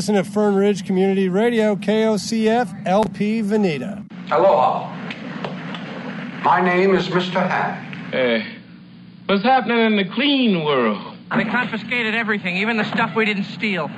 listen to Fern Ridge Community Radio, KOCF, LP Veneta. Hello. My name is Mr. Hand. Hey, eh, what's happening in the clean world? They confiscated everything, even the stuff we didn't steal.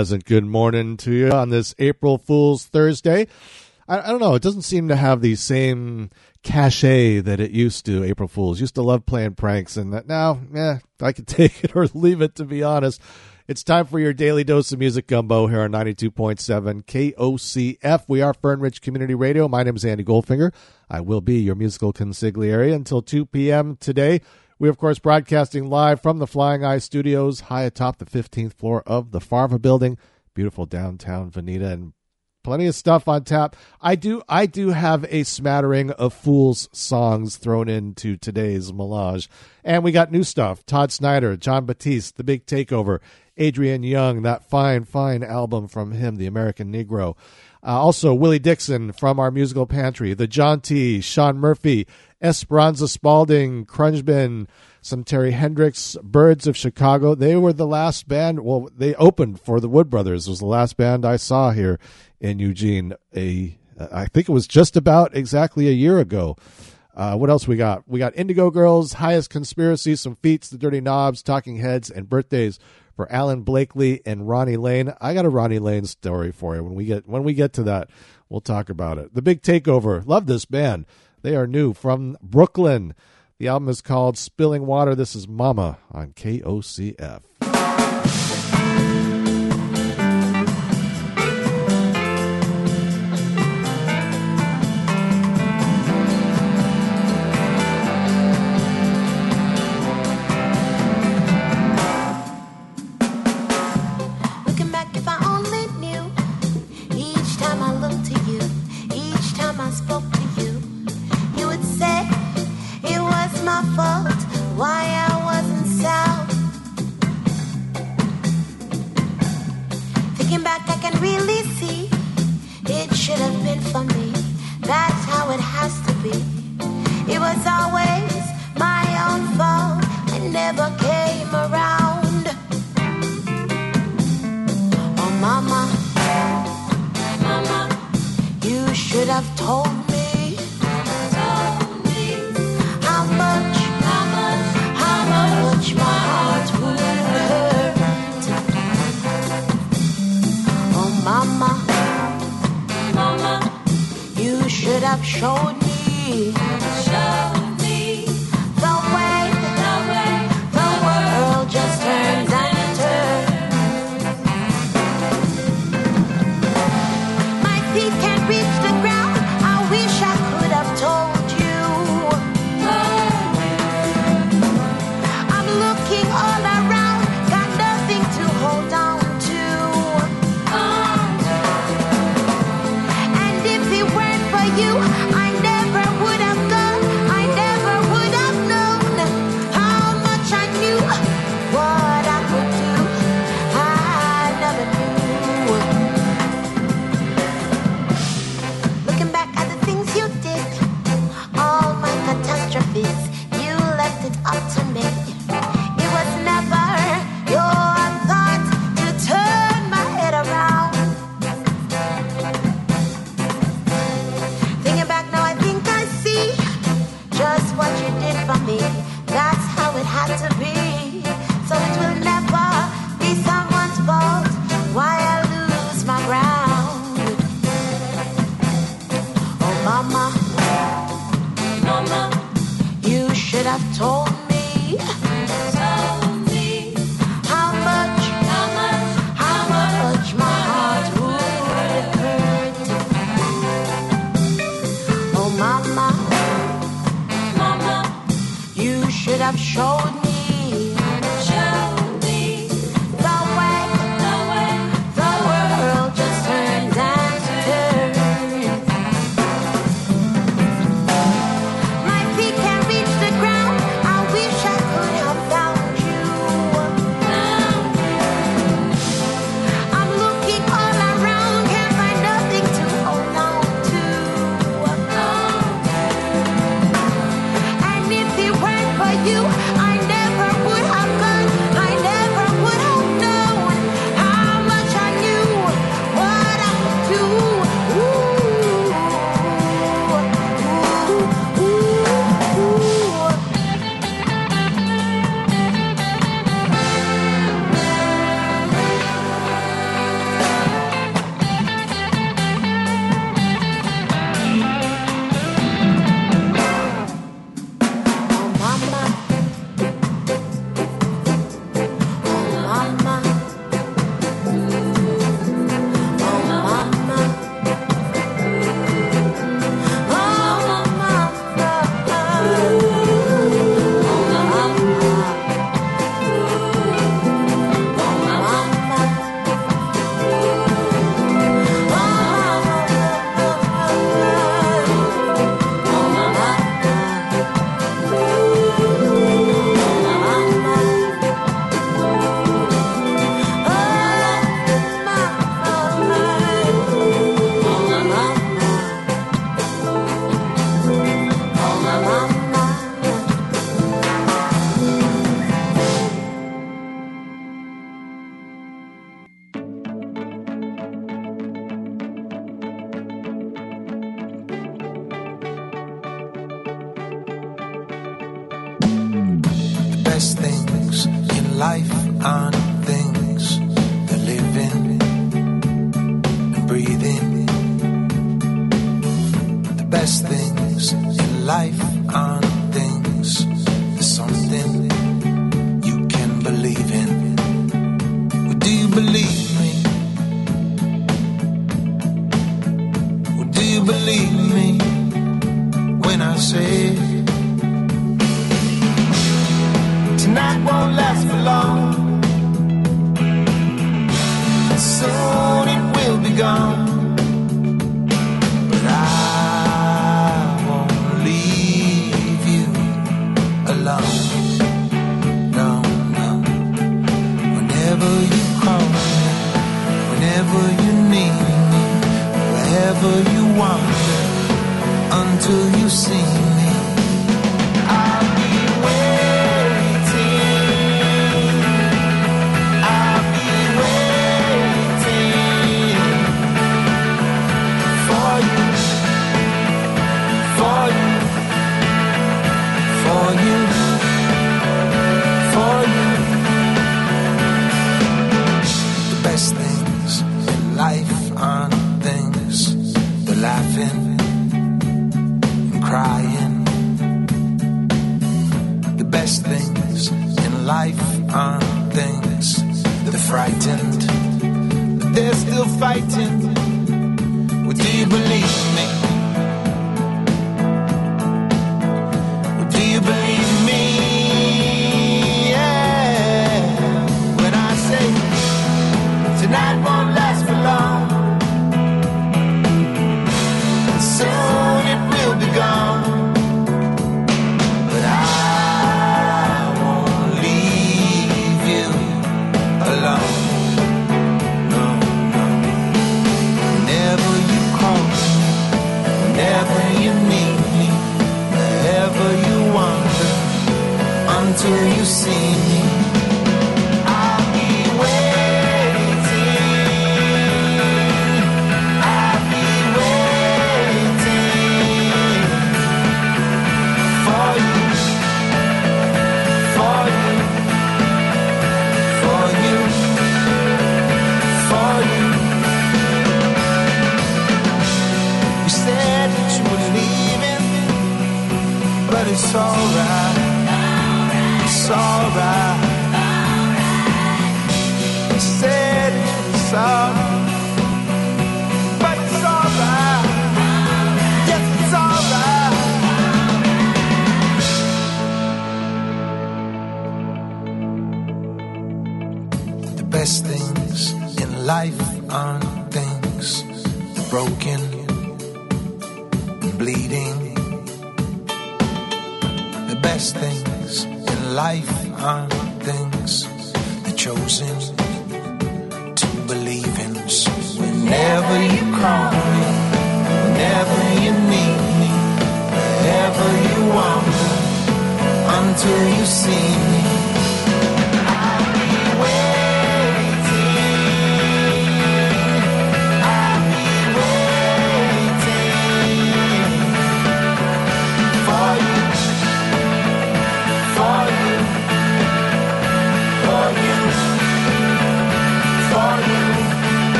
pleasant good morning to you on this April Fool's Thursday. I, I, don't know, it doesn't seem to have the same cachet that it used to. April Fools used to love playing pranks, and that now, eh, I could take it or leave it, to be honest. It's time for your daily dose of music gumbo here on 92.7 KOCF. We are Fern Ridge Community Radio. My name is Andy Goldfinger. I will be your musical consigliere until 2 p.m. today. We, of course, broadcasting live from the Flying Eye Studios high atop the 15th floor of the Farva building. Beautiful downtown Veneta and plenty of stuff on tap. I do I do have a smattering of Fools songs thrown into today's melange. And we got new stuff. Todd Snider, Jon Batiste, The Big Takeover, Adrian Younge, that fine, fine album from him, The American Negro. Uh, also, Willie Dixon from our musical pantry, The John T, Shaun Murphy, Esperanza Spalding, Krungbin, some Terri Hendrix, Birds of Chicago. They were the last band. Well, they opened for the Wood Brothers. It was the last band I saw here in Eugene. A, I think it was just about exactly a year ago. Uh, what else we got? We got Indigo Girls, Highest Conspiracy, some feats, The Dirty Knobs, Talking Heads, and birthdays for Alan Blakely and Ronnie Lane. I got a Ronnie Lane story for you when we get when we get to that. We'll talk about it. The Big Takeover. Love this band. They are new from Brooklyn. The album is called Spilling Water. This is Mama on KOCF.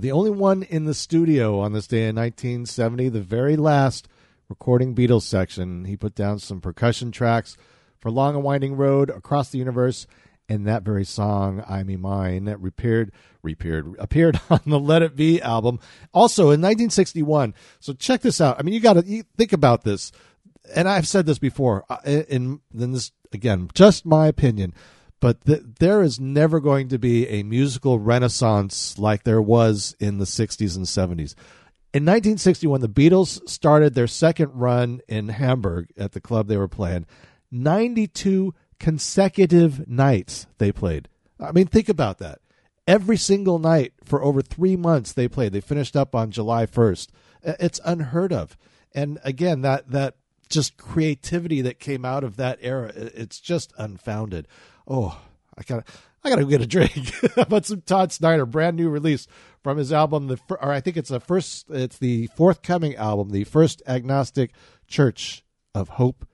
The only one in the studio on this day in 1970, the very last recording Beatles section. He put down some percussion tracks for Long and Winding Road, Across the Universe, and that very song, I Me Mine, that appeared, appeared, appeared on the Let It Be album. Also in 1961. So check this out. I mean, you got to think about this. And I've said this before, uh, in, in this, again, just my opinion but th- there is never going to be a musical renaissance like there was in the 60s and 70s. In 1961, the Beatles started their second run in Hamburg at the club they were playing. 92 consecutive nights they played. I mean, think about that. Every single night for over three months they played. They finished up on July 1st. It's unheard of. And again, that, that just creativity that came out of that era, it's just unfounded. Oh, I gotta, I gotta get a drink. but some Todd Snider, brand new release from his album, the or I think it's the first, it's the forthcoming album, the first agnostic church of hope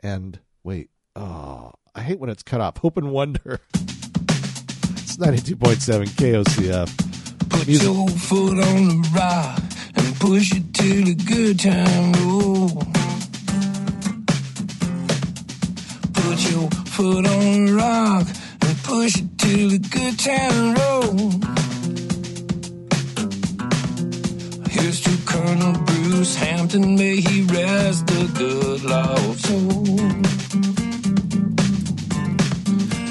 and wait, oh, I hate when it's cut off. Hope and wonder. it's ninety two point seven KOCF. Put your foot on the rock and push it till the good time. Put your foot on the rock and push it till the good time roll. Here's to Colonel Bruce Hampton, may he rest the good Lord's soul.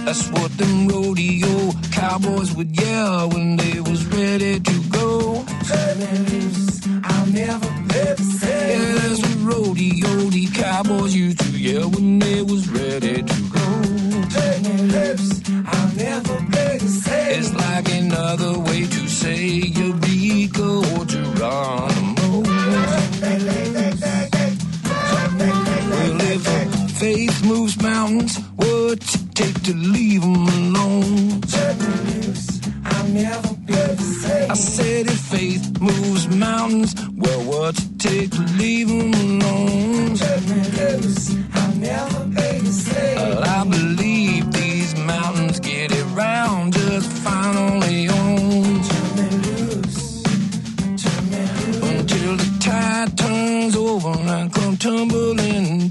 That's what them rodeo cowboys would yell when they was ready to go. Turn me loose, I'll never play the same. Yeah, that's what rodeo the cowboys used to yell when they was ready to go. Turn me loose, I'll never play the same. It's like another way to say Eureka or Geronimo. Well, if faith moves mountains, what's it take to leave them alone? I'll never be the same. I said if faith moves mountains, well, what's it take to leave them alone? I'll never be the same. Well, I believe these mountains get it round just fine on their own. Until the tide turns over and come tumbling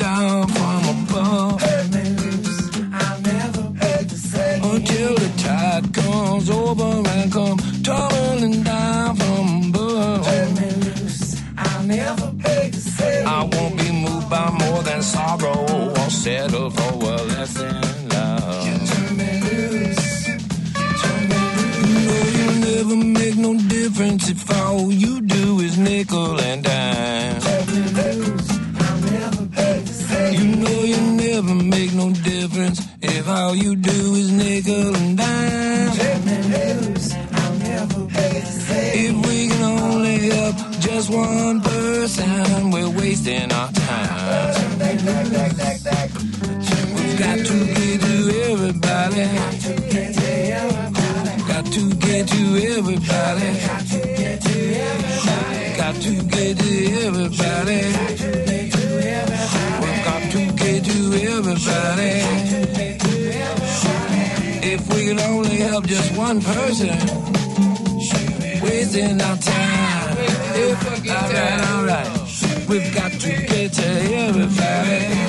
comes over and come tumbling down from above. Let me loose, I'll never be the same. I won't be moved by more than sorrow or settle for a less than love. You turn me loose. You know you'll never make no difference if all you do is nickel and dime. Let me loose, I'll never pay the same. You know you'll never make no difference if all you do is nickel and dime. If we can only help just one person, we're wasting our time. We've got to get to everybody. Got to get to everybody. Got to Get to everybody Got to get to everybody. Everybody. If we can only help just one person, wasting our time. Alright, alright. We've got to get to everybody.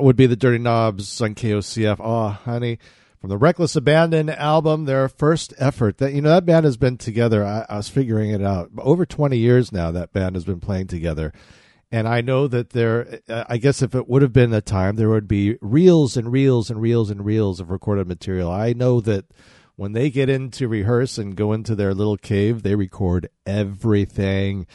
That would be the Dirty Knobs on KOCF. Oh, honey. From the Reckless Abandon album, their first effort. That you know that band has been together. I, I was figuring it out. Over twenty years now. That band has been playing together, and I know that there. I guess if it would have been a time, there would be reels and reels and reels and reels of recorded material. I know that when they get in to rehearse and go into their little cave, they record everything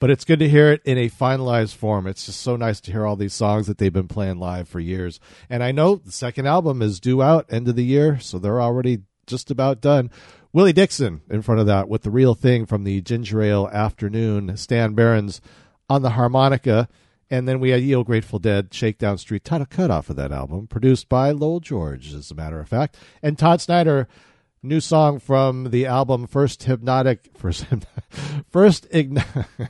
but it's good to hear it in a finalized form. It's just so nice to hear all these songs that they've been playing live for years. And I know the second album is due out end of the year, so they're already just about done. Willie Dixon in front of that with the real thing from the Ginger Ale Afternoon. Stan Barons on the harmonica. And then we had Yale Grateful Dead, Shakedown Street, title cut off of that album, produced by Lowell George, as a matter of fact. And Todd Snider, new song from the album First Hypnotic, First, First Ign-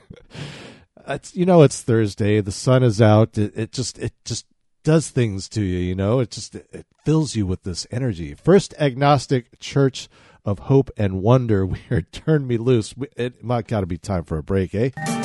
it's, you know, it's Thursday. The sun is out. It, it just, it just does things to you. You know, it just, it fills you with this energy. First Agnostic Church of Hope and Wonder. Weird, turn me loose. It might got to be time for a break, eh?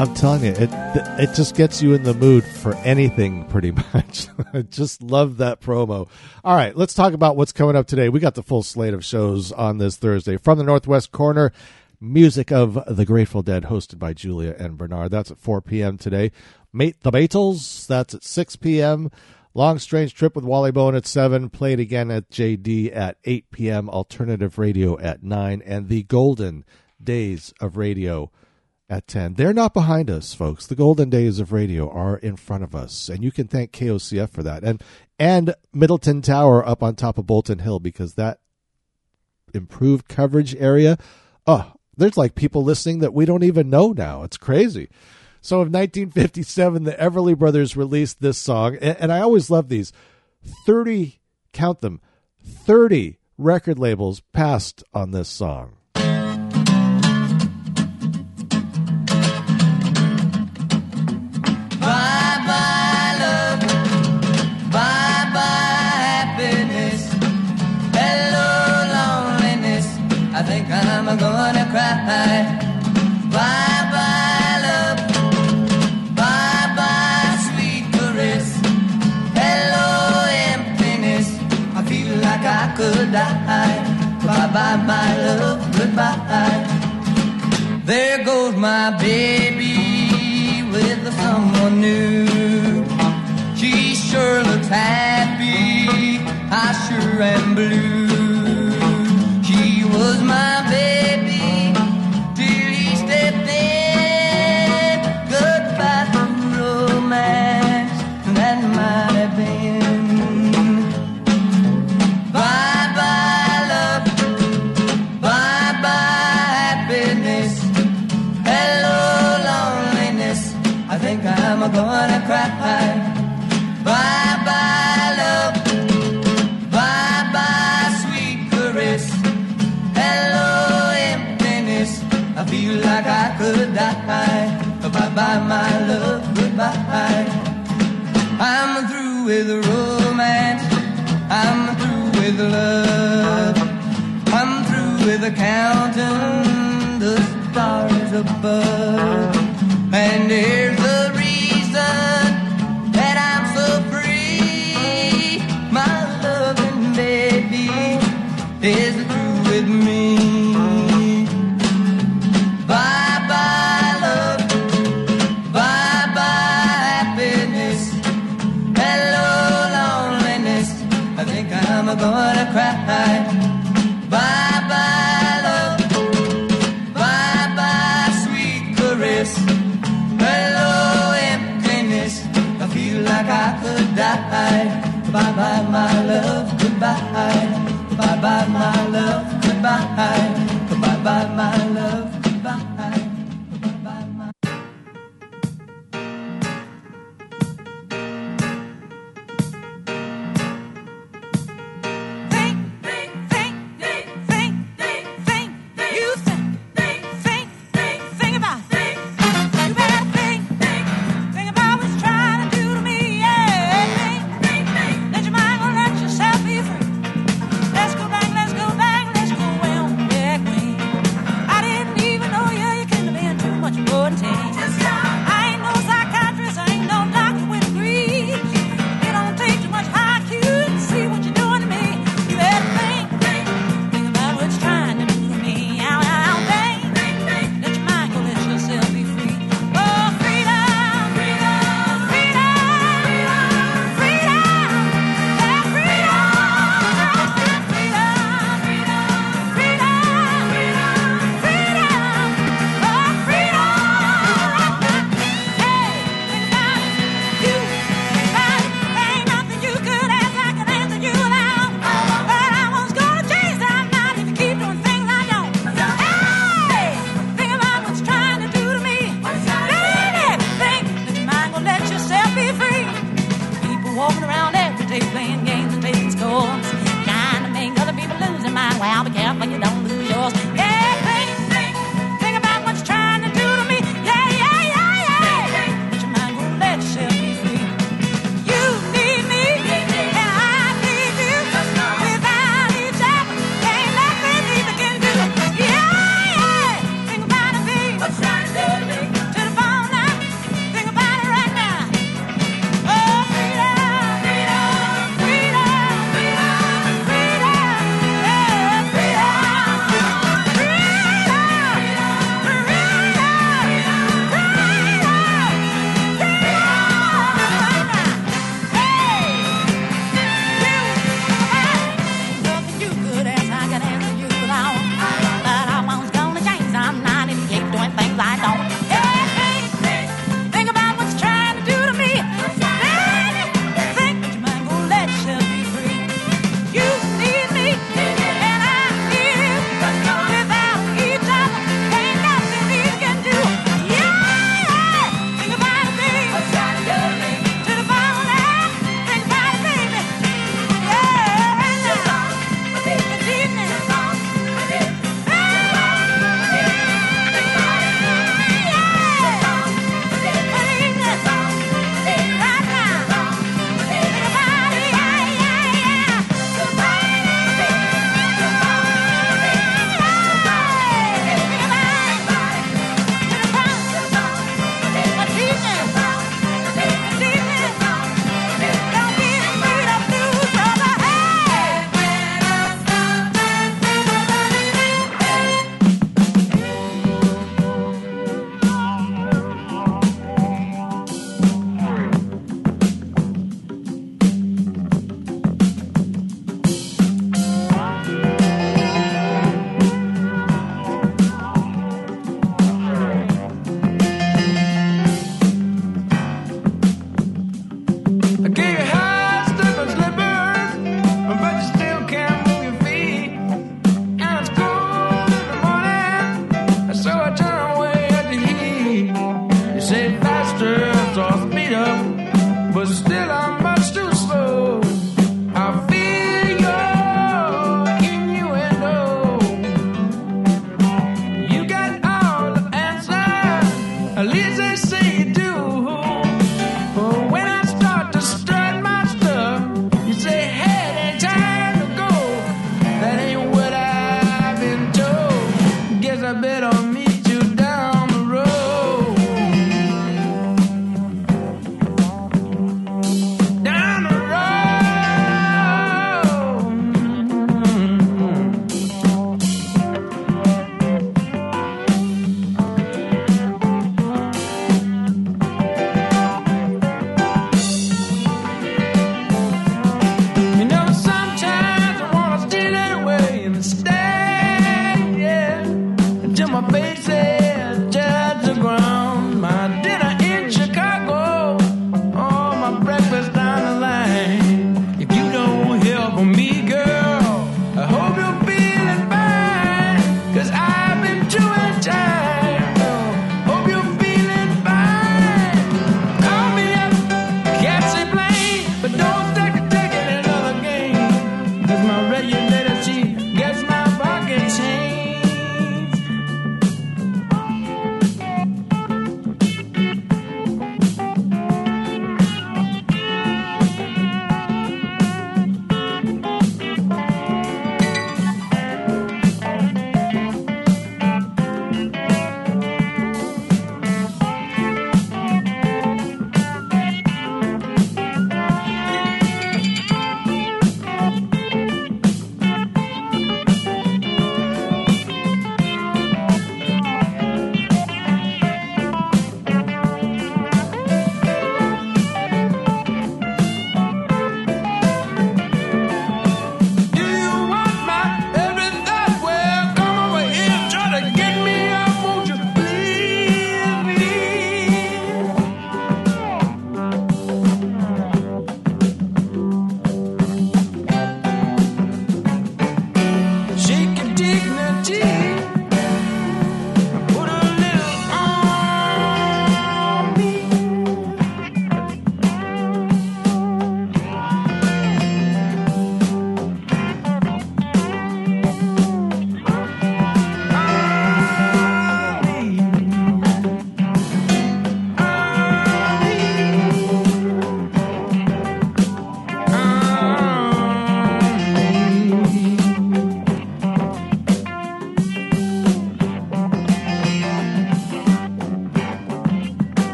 I'm telling you, it it just gets you in the mood for anything, pretty much. I just love that promo. All right, let's talk about what's coming up today. We got the full slate of shows on this Thursday from the Northwest Corner. Music of the Grateful Dead, hosted by Julia and Bernard. That's at 4 p.m. today. Mate the Beatles. That's at 6 p.m. Long Strange Trip with Wally Bone at 7. Played again at JD at 8 p.m. Alternative Radio at 9. And the Golden Days of Radio at 10. They're not behind us, folks. The golden days of radio are in front of us, and you can thank KOCF for that. And and Middleton Tower up on top of Bolton Hill because that improved coverage area, oh, there's like people listening that we don't even know now. It's crazy. So in 1957, the Everly Brothers released this song, and, and I always love these. 30, count them, 30 record labels passed on this song. My baby with someone new. She sure looks happy. I sure am blue. I'm through with romance. I'm through with love. I'm through with counting the stars above. And here's the reason. goodbye. Bye bye, my love, goodbye. Goodbye, bye, my love.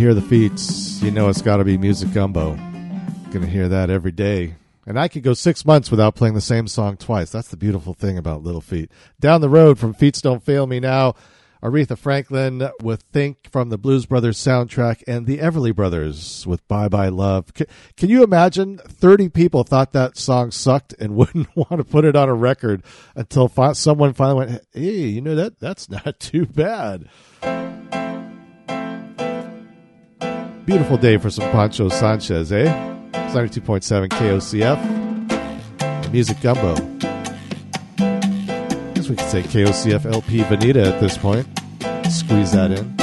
Hear the feats, you know it's got to be Music Gumbo. Gonna hear that every day. And I could go six months without playing the same song twice. That's the beautiful thing about Little Feat. Down the road from Feats Don't Fail Me Now, Aretha Franklin with Think from the Blues Brothers soundtrack and the Everly Brothers with Bye Bye Love. Can, can you imagine 30 people thought that song sucked and wouldn't want to put it on a record until someone finally went, hey, you know that that's not too bad. Beautiful day for some Poncho Sanchez, eh? It's 92.7 KOCF. Music Gumbo. I guess we could say KOCF LP Vanita at this point. Squeeze that in.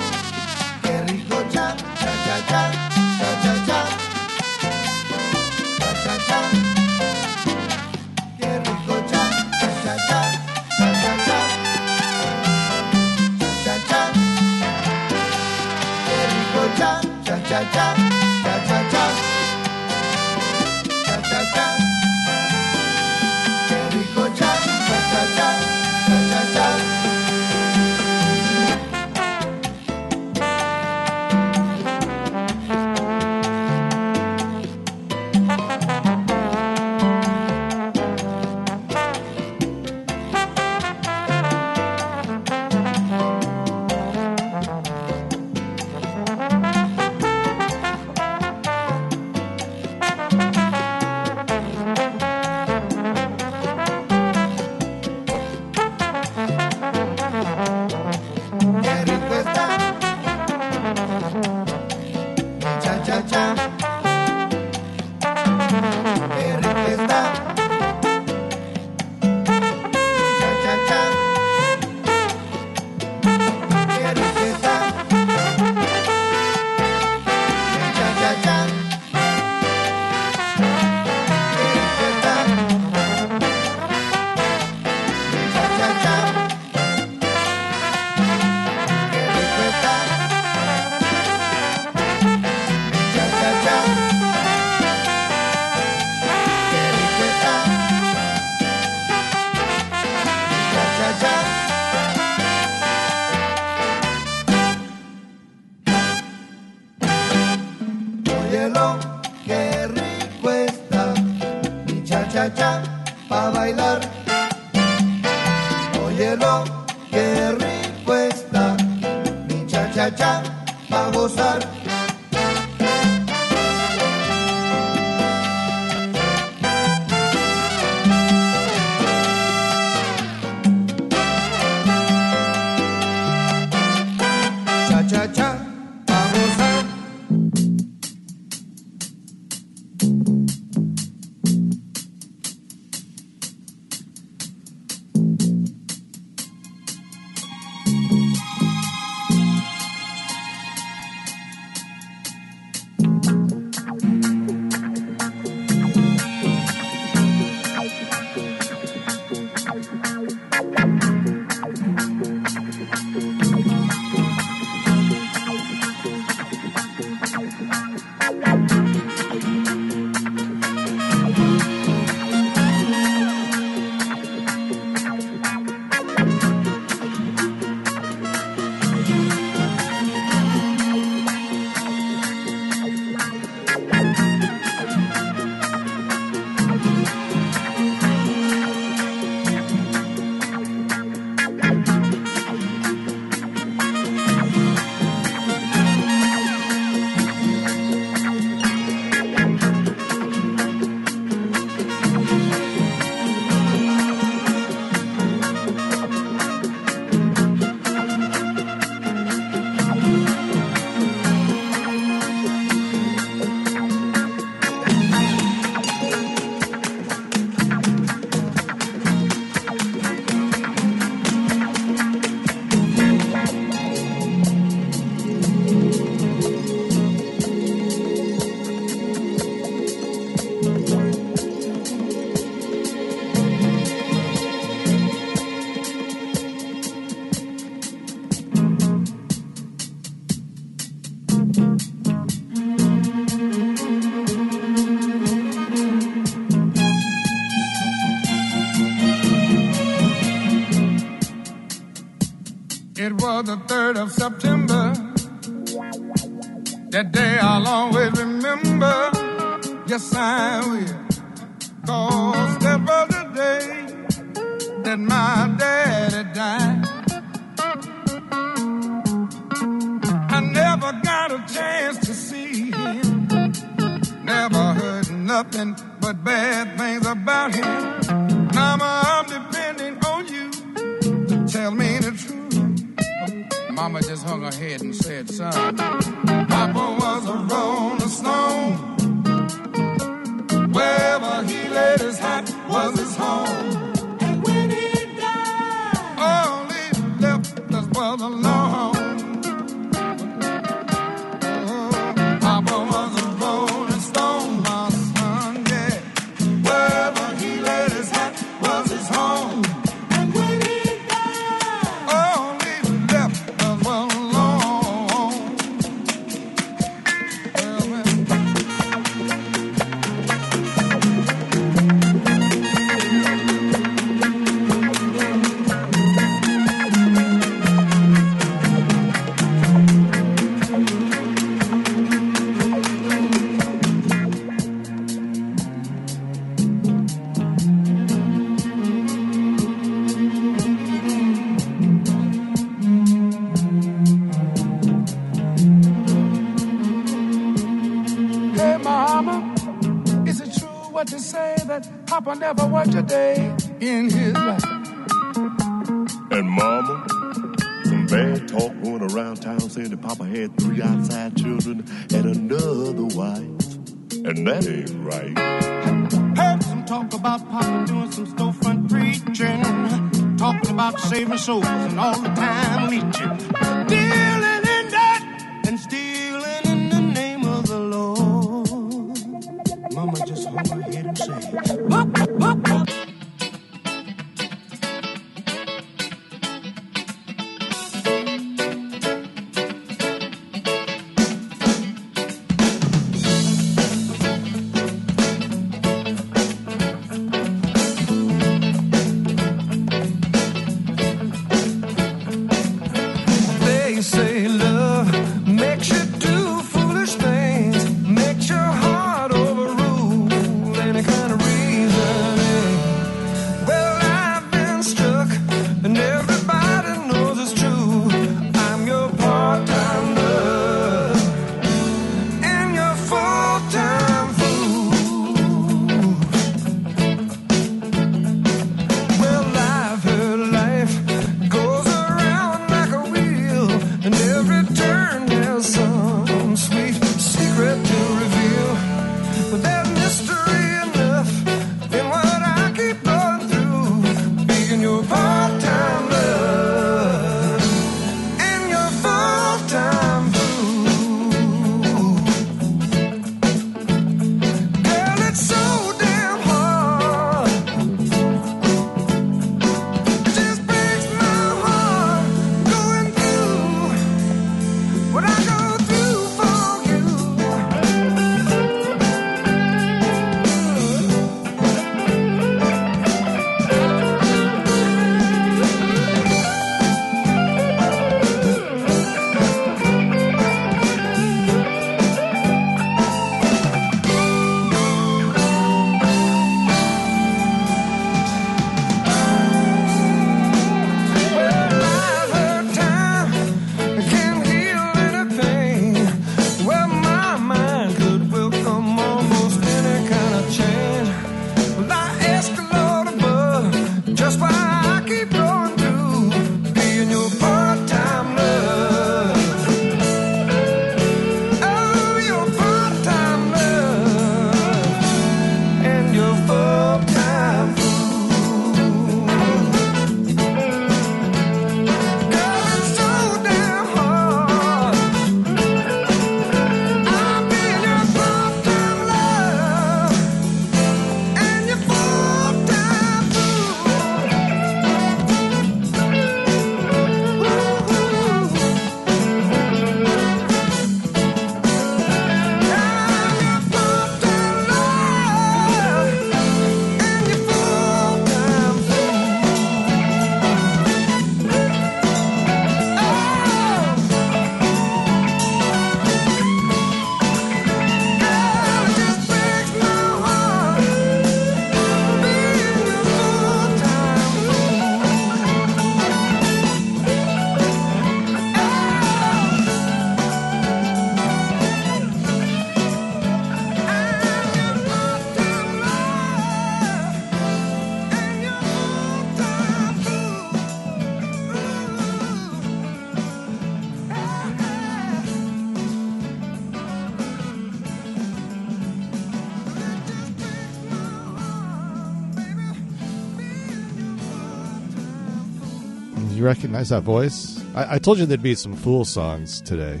Recognize that voice? I, I told you there'd be some Fool songs today.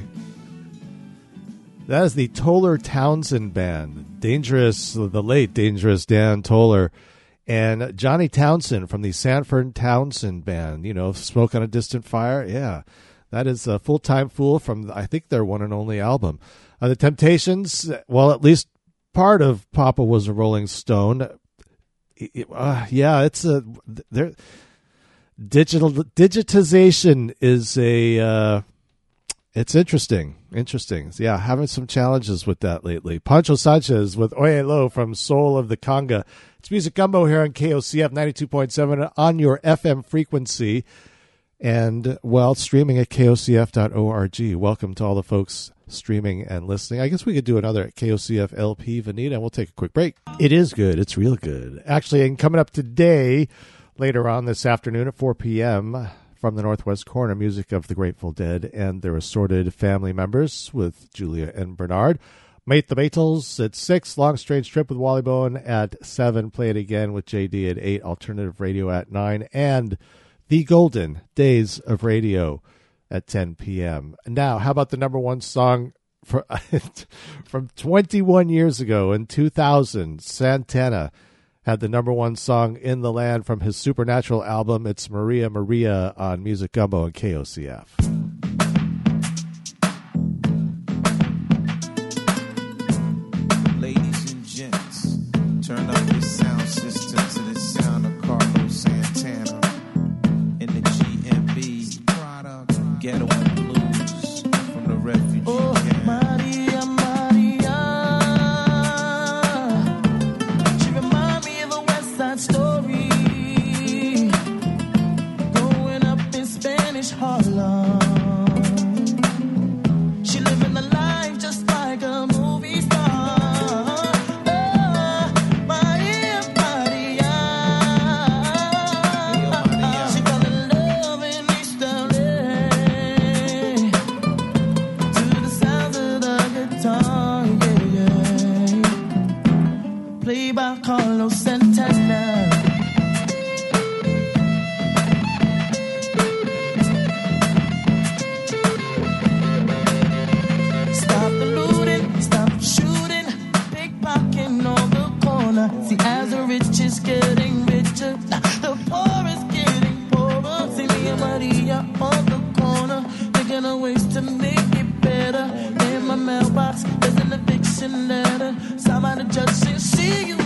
That is the Toller Townsend Band. Dangerous, the late Dangerous Dan Toller. And Johnny Townsend from the Sanford Townsend Band. You know, Smoke on a Distant Fire. Yeah. That is a full time fool from, I think, their one and only album. Uh, the Temptations, well, at least part of Papa was a Rolling Stone. It- uh, yeah, it's a. There, digital digitization is a uh, it's interesting interesting. Yeah having some challenges with that lately. Poncho Sanchez with oye lo from soul of the conga. It's music gumbo here on kocf 92.7 on your fm frequency and well streaming at kocf.org welcome to all the folks streaming and listening. I guess we could do another kocf lp vanita and we'll take a quick break. It is good. It's real good. Actually and coming up today later on this afternoon at 4 p.m. from the Northwest Corner, music of the Grateful Dead and their assorted family members with Julia and Bernard. Mate the Beatles at 6, Long Strange Trip with Wally Bowen at 7, Play It Again with JD at 8, Alternative Radio at 9, and The Golden Days of Radio at 10 p.m. Now, how about the number one song from 21 years ago in 2000, Santana? Had the number one song in the land from his Supernatural album. It's Maria Maria on Music Gumbo and KOCF. Of ways to make it better. In my mailbox, there's an eviction letter. By the see you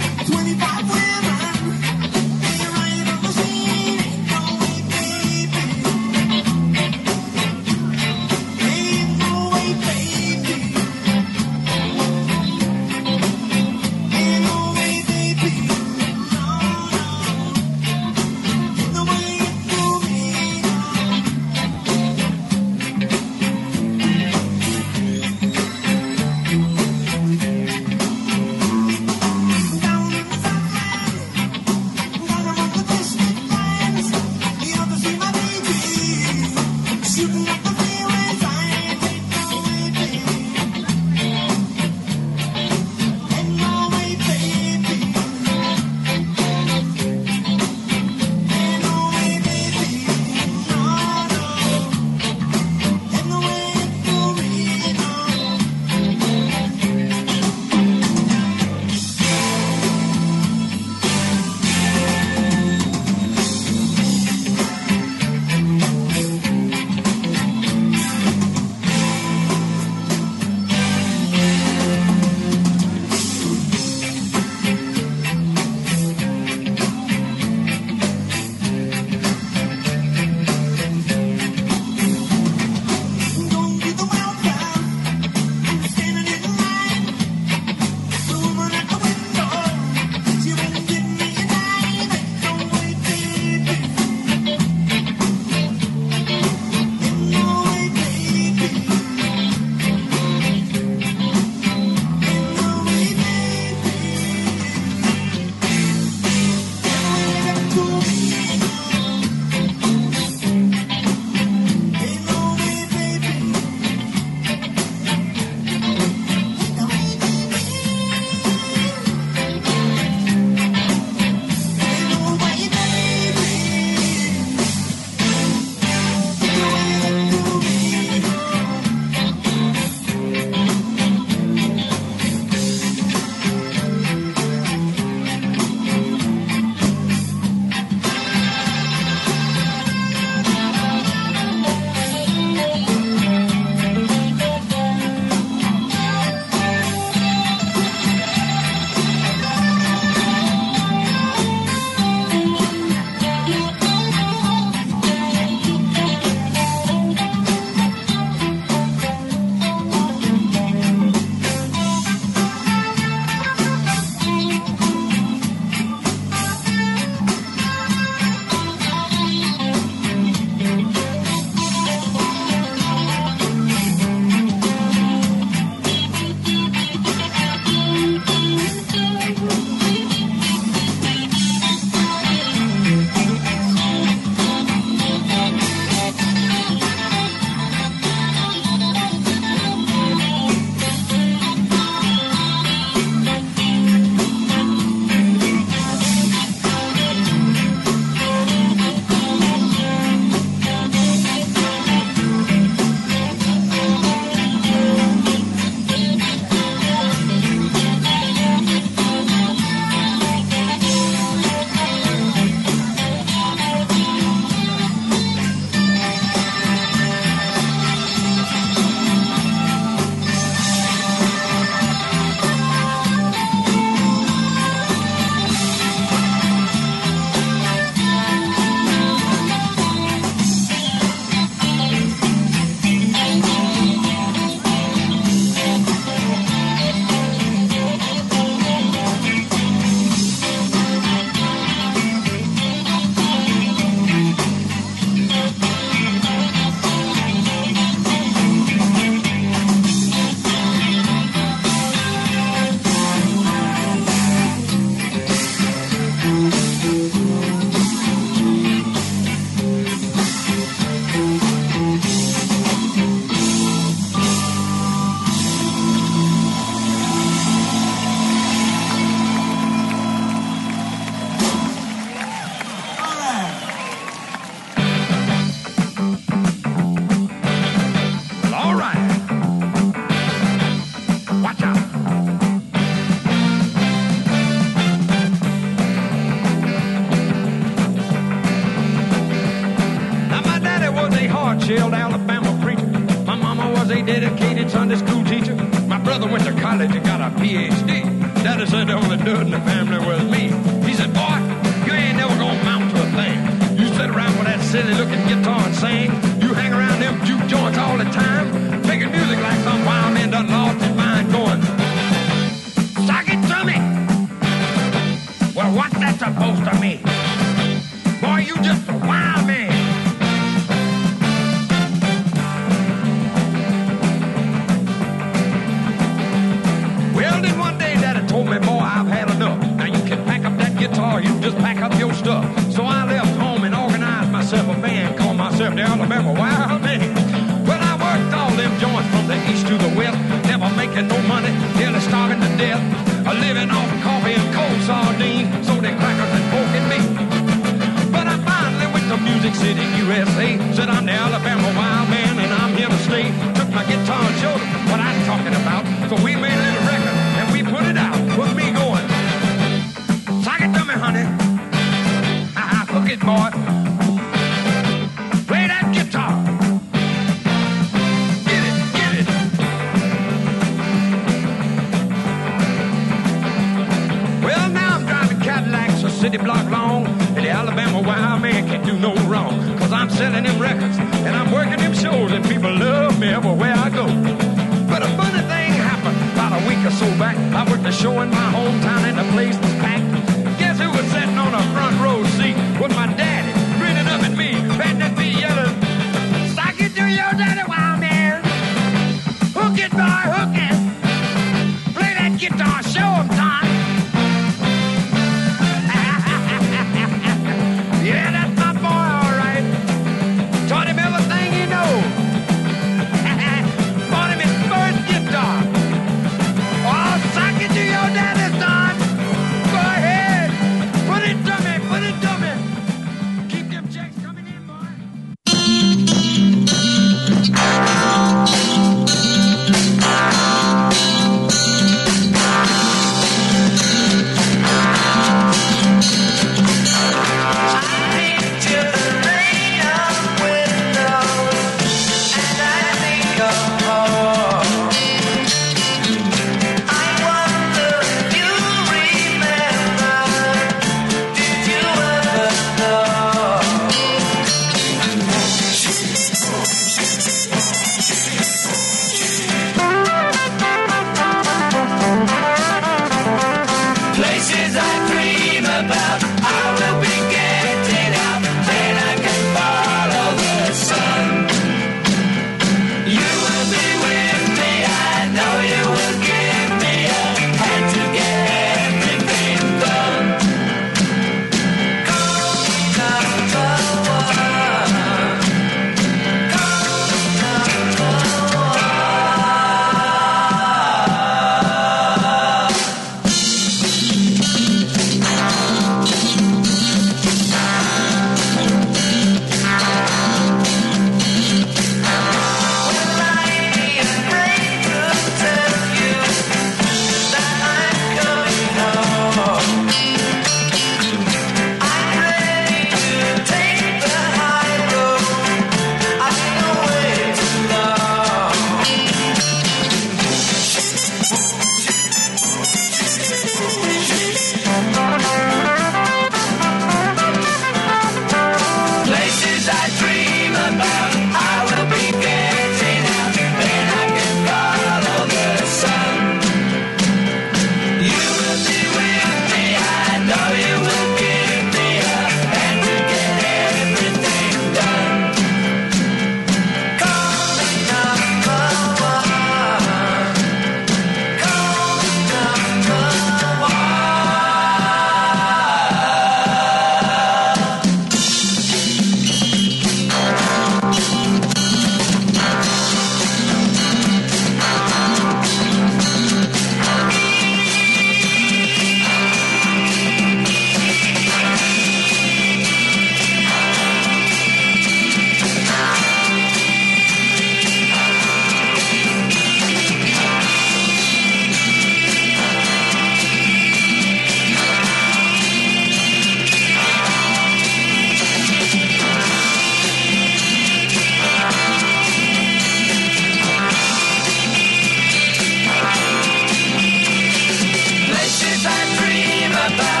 bye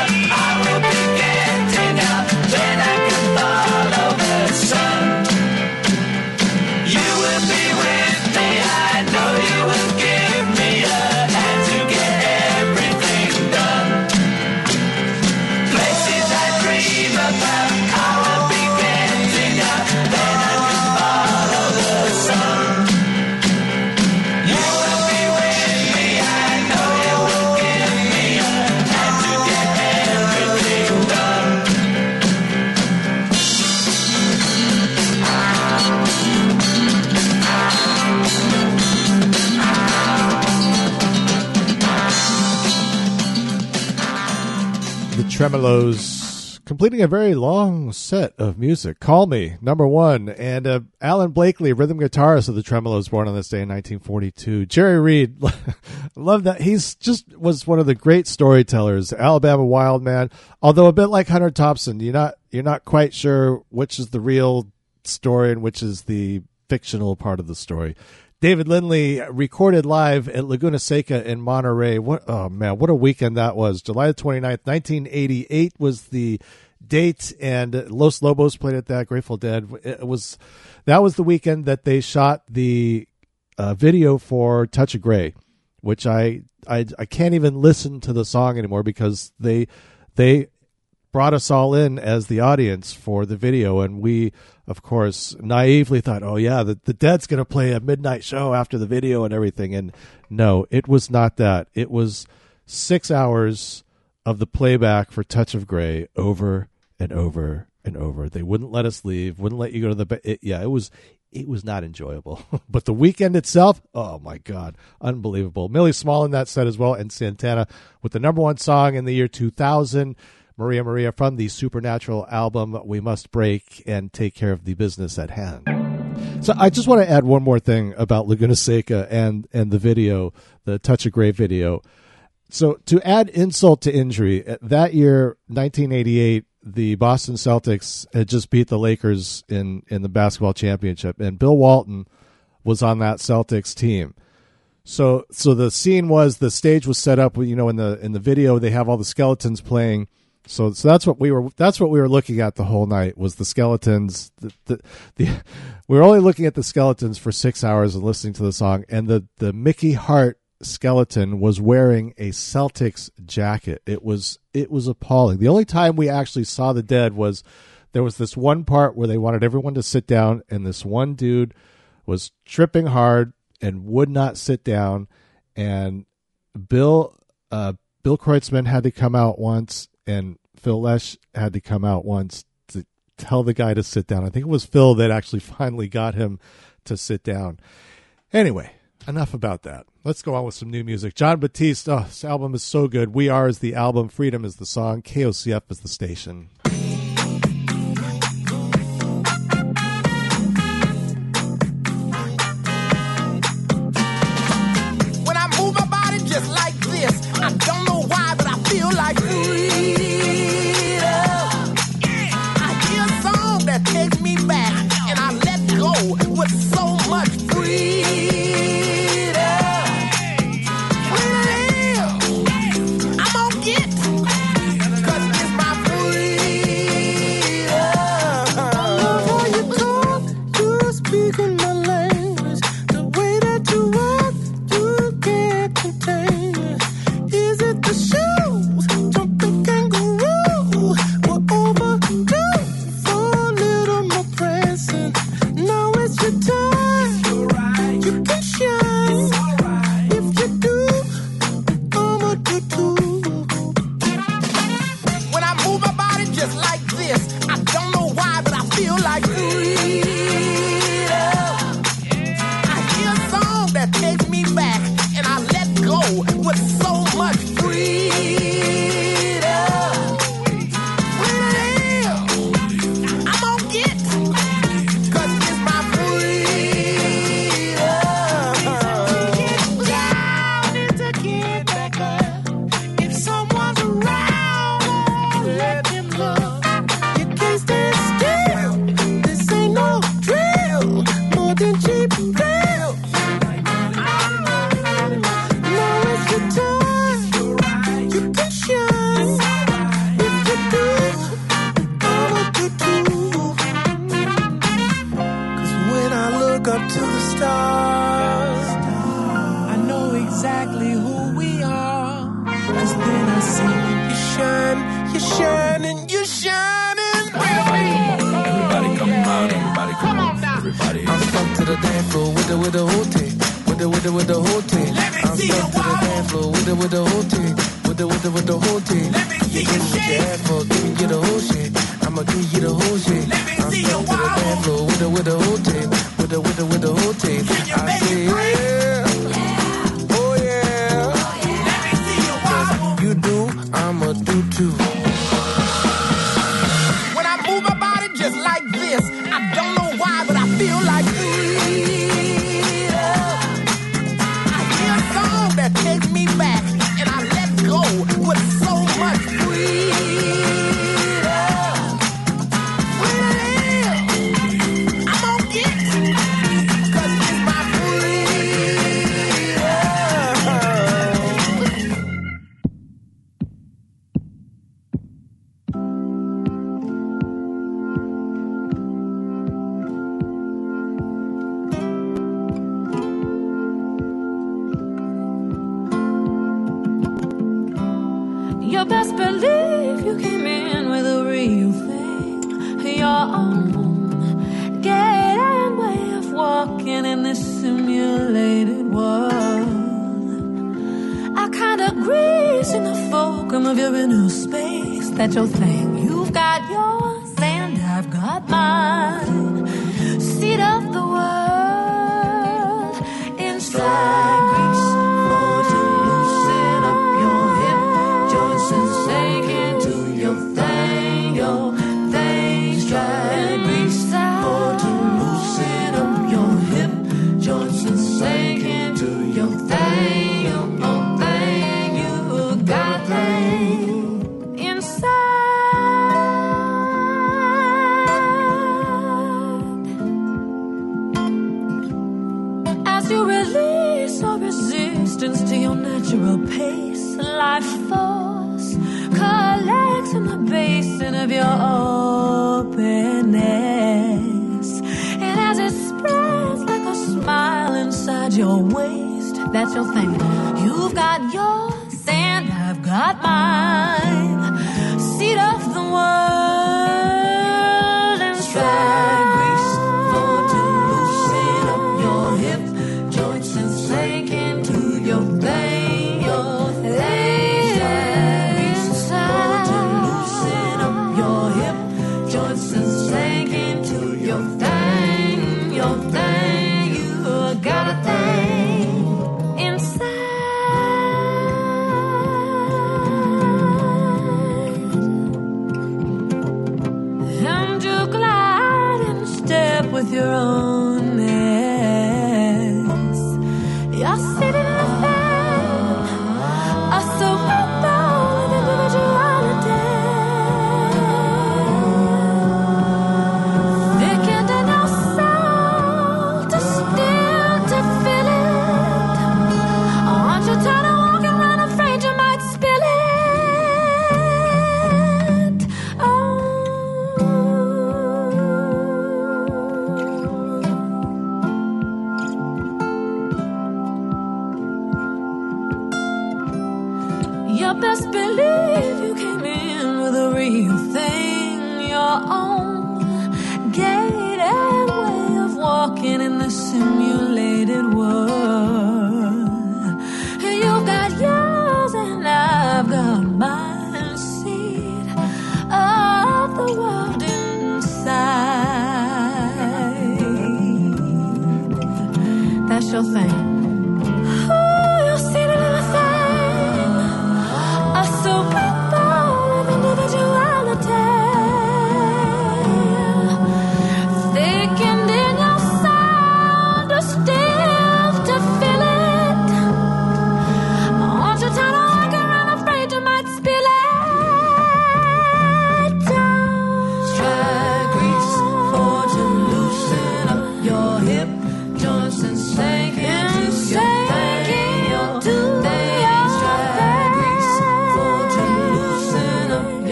Tremeloes completing a very long set of music. Call Me, number one. And uh, Alan Blakely, rhythm guitarist of the Tremeloes, born on this day in 1942. Jerry Reed, love that. He's just was one of the great storytellers. Alabama Wild Man. Although a bit like Hunter Thompson, you're not you're not quite sure which is the real story and which is the fictional part of the story. David Lindley recorded live at Laguna Seca in Monterey. What oh man, what a weekend that was. July the 29th, 1988 was the date and Los Lobos played at that Grateful Dead. It was that was the weekend that they shot the uh, video for Touch of Grey, which I, I I can't even listen to the song anymore because they they brought us all in as the audience for the video and we of course naively thought oh yeah the, the dead's going to play a midnight show after the video and everything and no it was not that. It was six hours of the playback for touch of gray over and over and over. They wouldn't let us leave wouldn't let you go to the bed yeah it was it was not enjoyable. But the weekend itself oh my god unbelievable. Millie small in that set as well and santana with the number one song in the year 2000 Maria Maria from the Supernatural album We Must Break and Take Care of the Business at Hand. So I just want to add one more thing about Laguna Seca and and the video, the Touch of Grey video. So to add insult to injury, uh, that year 1988 the Boston Celtics had just beat the Lakers in in the basketball championship and Bill Walton was on that Celtics team. So so the scene was the stage was set up you know in the in the video they have all the skeletons playing so, so that's what we were. That's what we were looking at the whole night was the skeletons. The, the, the we were only looking at the skeletons for six hours and listening to the song. And the the Mickey Hart skeleton was wearing a Celtics jacket. It was it was appalling. The only time we actually saw the dead was there was this one part where they wanted everyone to sit down, and this one dude was tripping hard and would not sit down. And Bill uh, Bill Kreutzmann had to come out once and Phil Lesh had to come out once to tell the guy to sit down. I think it was Phil that actually finally got him to sit down. Anyway, enough about that. Let's go on with some new music. Jon Batiste, oh, this album is so good. We Are is the album, Freedom is the song, KOCF is the station.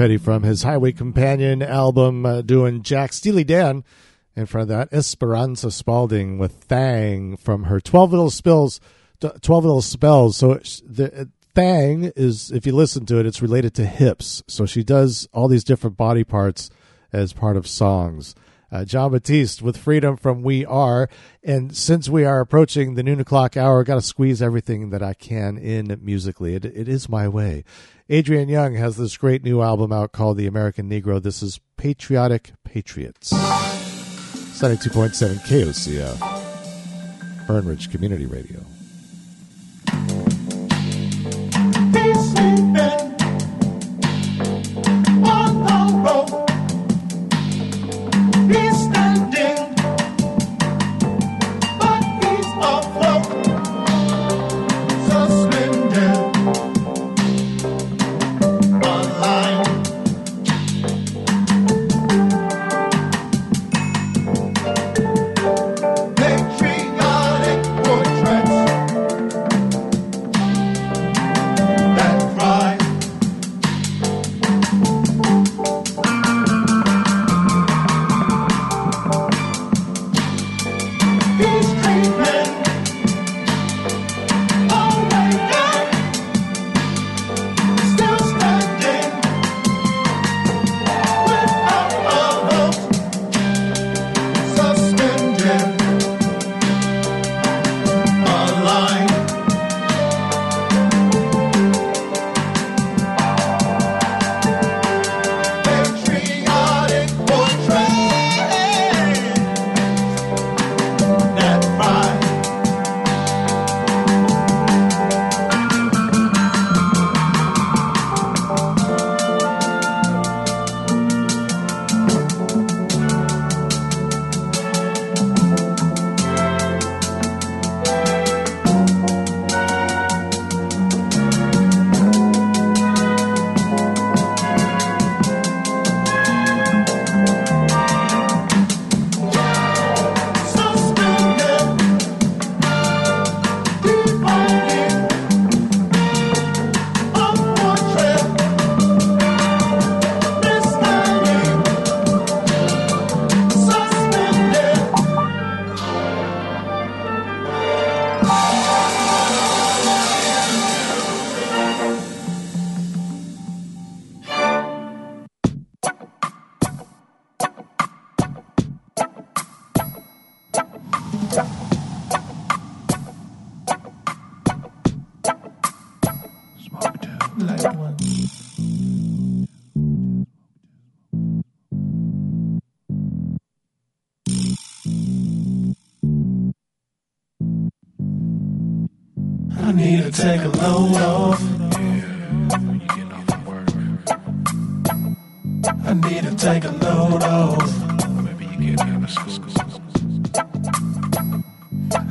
Petty from his Highway Companion album, uh, doing Jack Steely Dan. in front of that, Esperanza Spalding with Thang from her 12 Little Spills, 12 Little Spells. So the, uh, Thang is, if you listen to it, it's related to hips. So she does all these different body parts as part of songs uh, Jon Batiste with Freedom from We Are. And since we are approaching the noon o'clock hour, got to squeeze everything that I can in musically. It, it is my way. Adrian Younge has this great new album out called The American Negro. This is Patriotic Patriots. 72.7 KOCO, Fern Ridge Community Radio.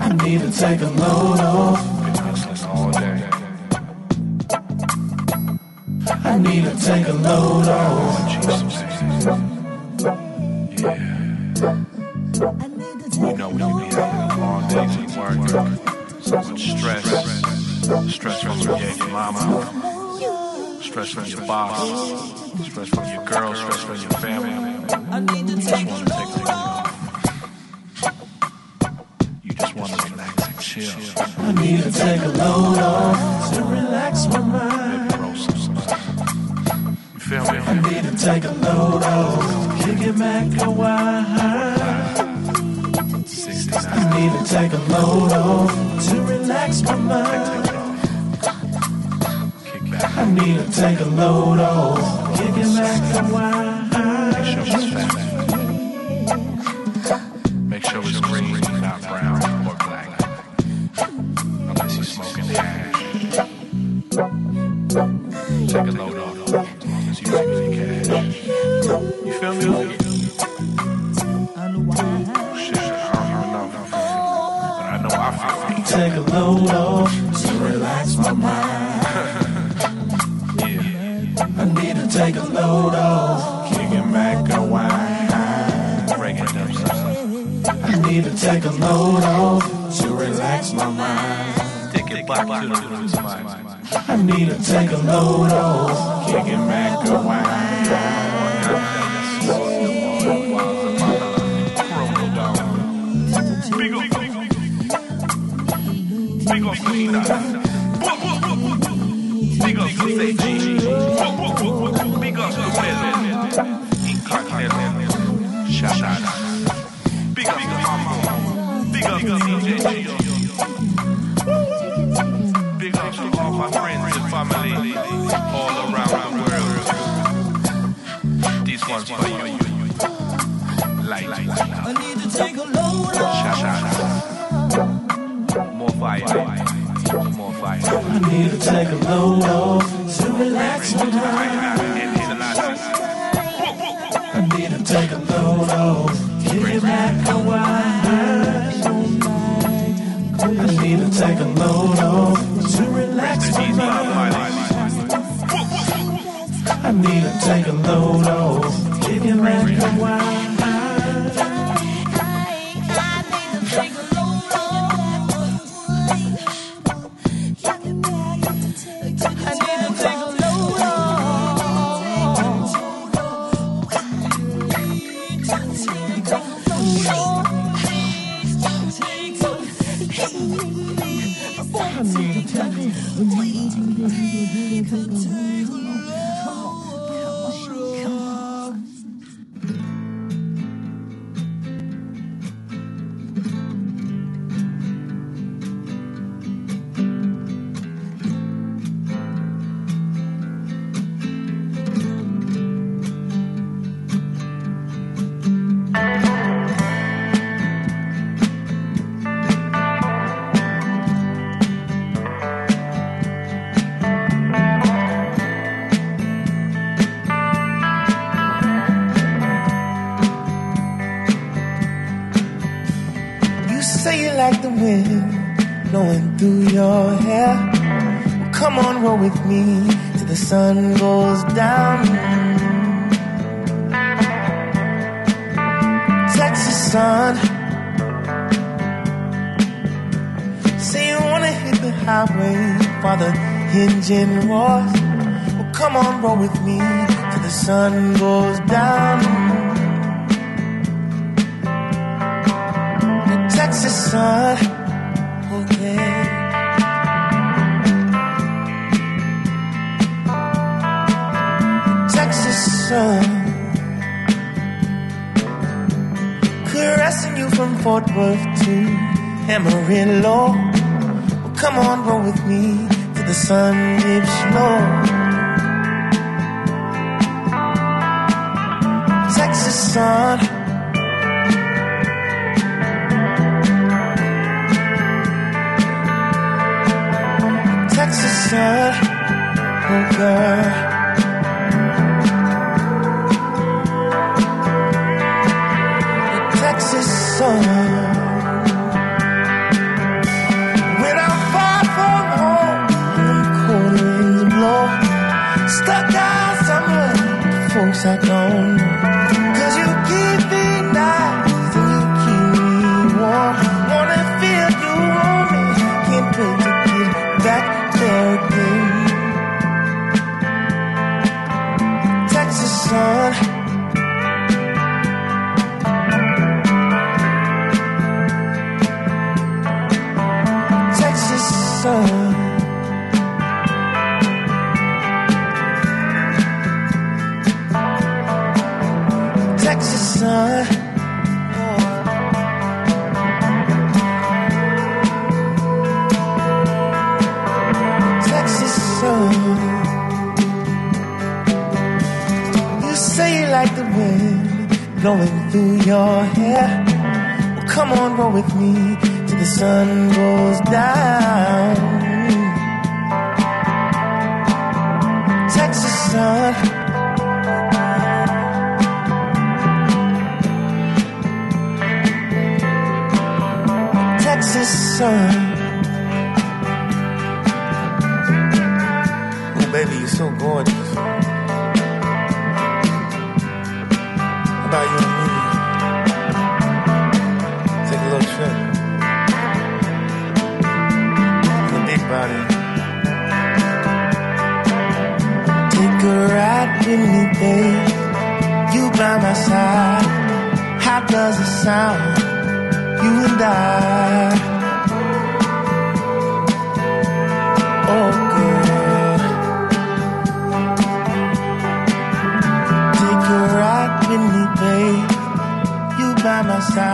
I need to take a load off. I need to take a load off. Yeah. You know when you be having long days at work, stress, stress from your mama, stress from your boss, stress from your girl, stress from your family. I need to take a load off. chill. I need to take a load off to relax my mind. You feel me? I need to take a load off, kick it back a while. I need to take a load off to relax my mind. I need to take a load off, kick it back a while.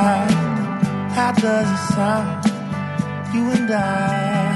Side. How does it sound? You and I.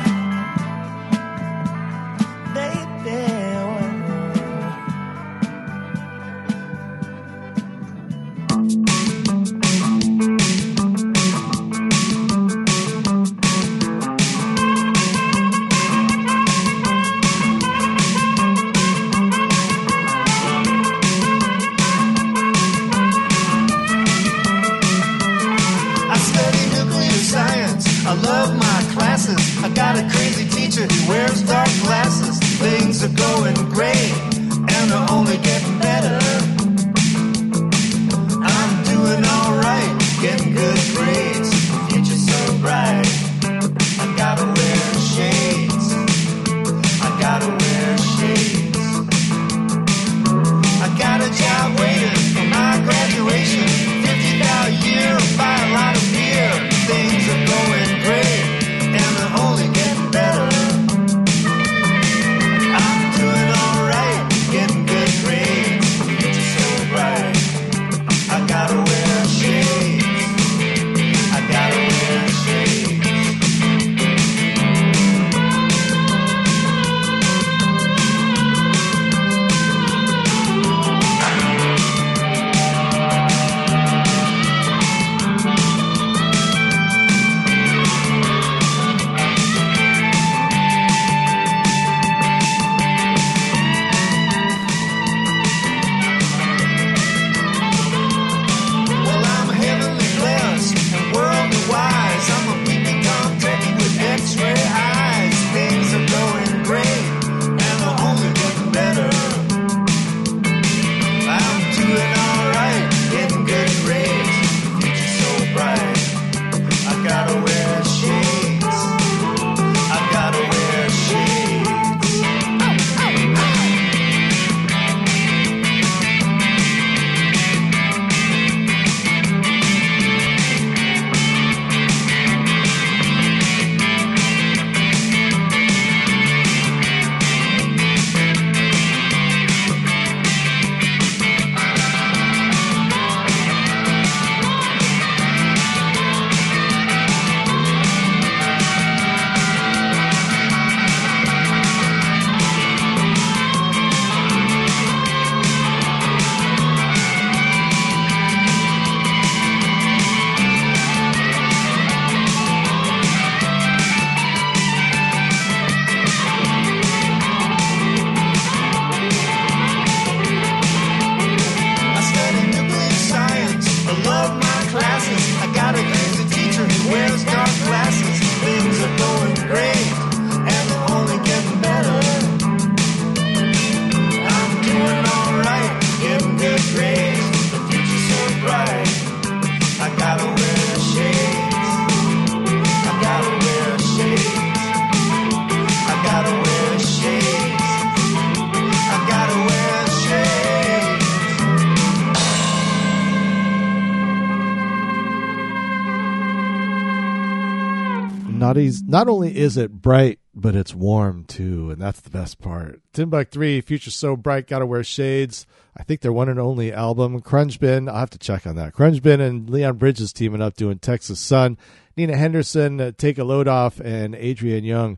not only is it bright, but it's warm too, and that's the best part. Timbuk Three, Future So Bright, Gotta Wear Shades. I think their one and only album. Krungbin, I'll have to check on that. Krungbin and Leon Bridges teaming up doing Texas Sun. Nina Henderson, uh, Take a Load Off, and Adrian Younge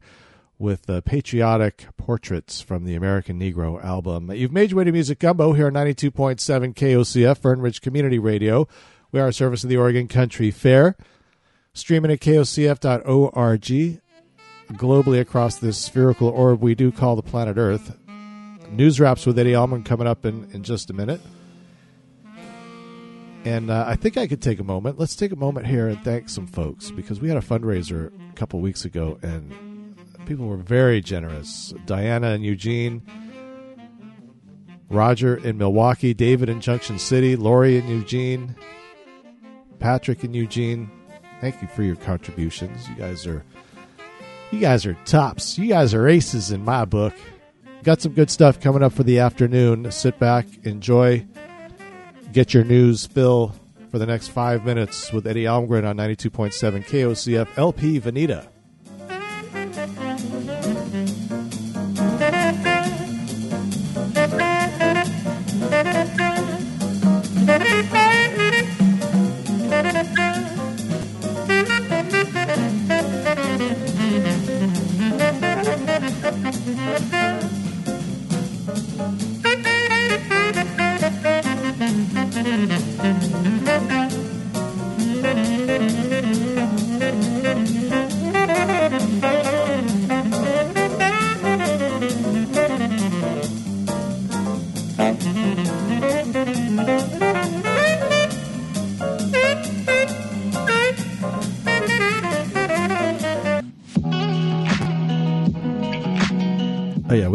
with uh, patriotic portraits from the American Negro album. You've made your way to Music Gumbo here on 92.7 KOCF, Fern Ridge Community Radio. We are a service of the Oregon Country Fair. Streaming at kocf.org. Globally across this spherical orb we do call the planet Earth. News wraps with Eddie Allman coming up in, in just a minute. And uh, I think I could take a moment. Let's take a moment here and thank some folks because we had a fundraiser a couple weeks ago and people were very generous. Diana and Eugene, Roger in Milwaukee, David in Junction City, Lori in Eugene, Patrick and Eugene. Thank you for your contributions. You guys are you guys are tops. You guys are aces in my book. Got some good stuff coming up for the afternoon. Sit back, enjoy, get your news fill for the next five minutes with Eddie Almgren on 92.7 KOCF LP Veneta.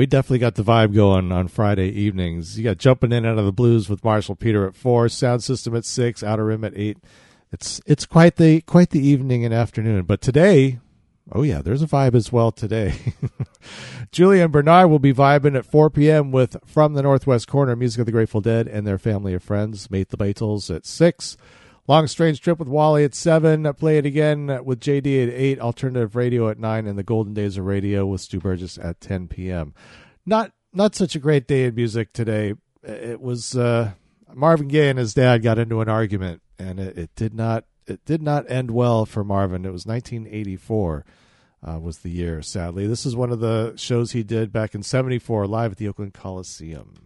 Definitely got the vibe going on Friday evenings. You got jumping in out of the blues with Marshall Peter at four, sound system at six, outer rim at eight. It's it's quite the quite the evening and afternoon. But today, oh yeah, there's a vibe as well today. Julian Bernard will be vibing at 4 p.m. with From the Northwest Corner, music of the Grateful Dead and their family of friends. Mate the Beatles at six. Long Strange Trip with Wally at 7. Play it again with JD at 8. Alternative Radio at 9. And the Golden Days of Radio with Stu Burgess at 10 p.m. Not not such a great day in music today. It was uh, Marvin Gaye and his dad got into an argument, and it, it did not it did not end well for Marvin. It was 1984 uh, was the year. Sadly, this is one of the shows he did back in '74 live at the Oakland Coliseum.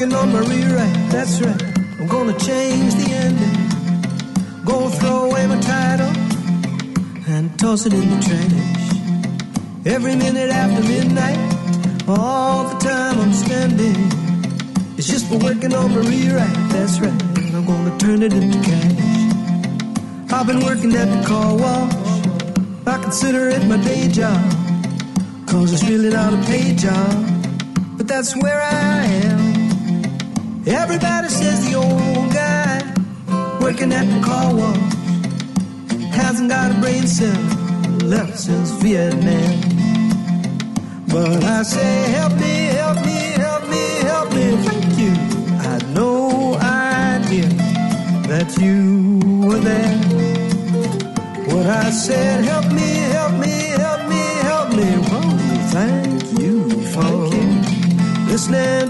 working on my rewrite, that's right. I'm gonna change the ending. Gonna throw away my title and toss it in the trash. Every minute after midnight, all the time I'm spending is just for working on my rewrite, that's right. I'm gonna turn it into cash. I've been working at the car wash. I consider it my day job. Cause it's really not a paid job. But that's where I am. Everybody says the old guy working at the car wash hasn't got a brain cell left since Vietnam. But I say, help me, help me, help me, help me. Thank you. I had no idea that you were there. When I said, help me, help me, help me, help me. Well, thank you for listening to my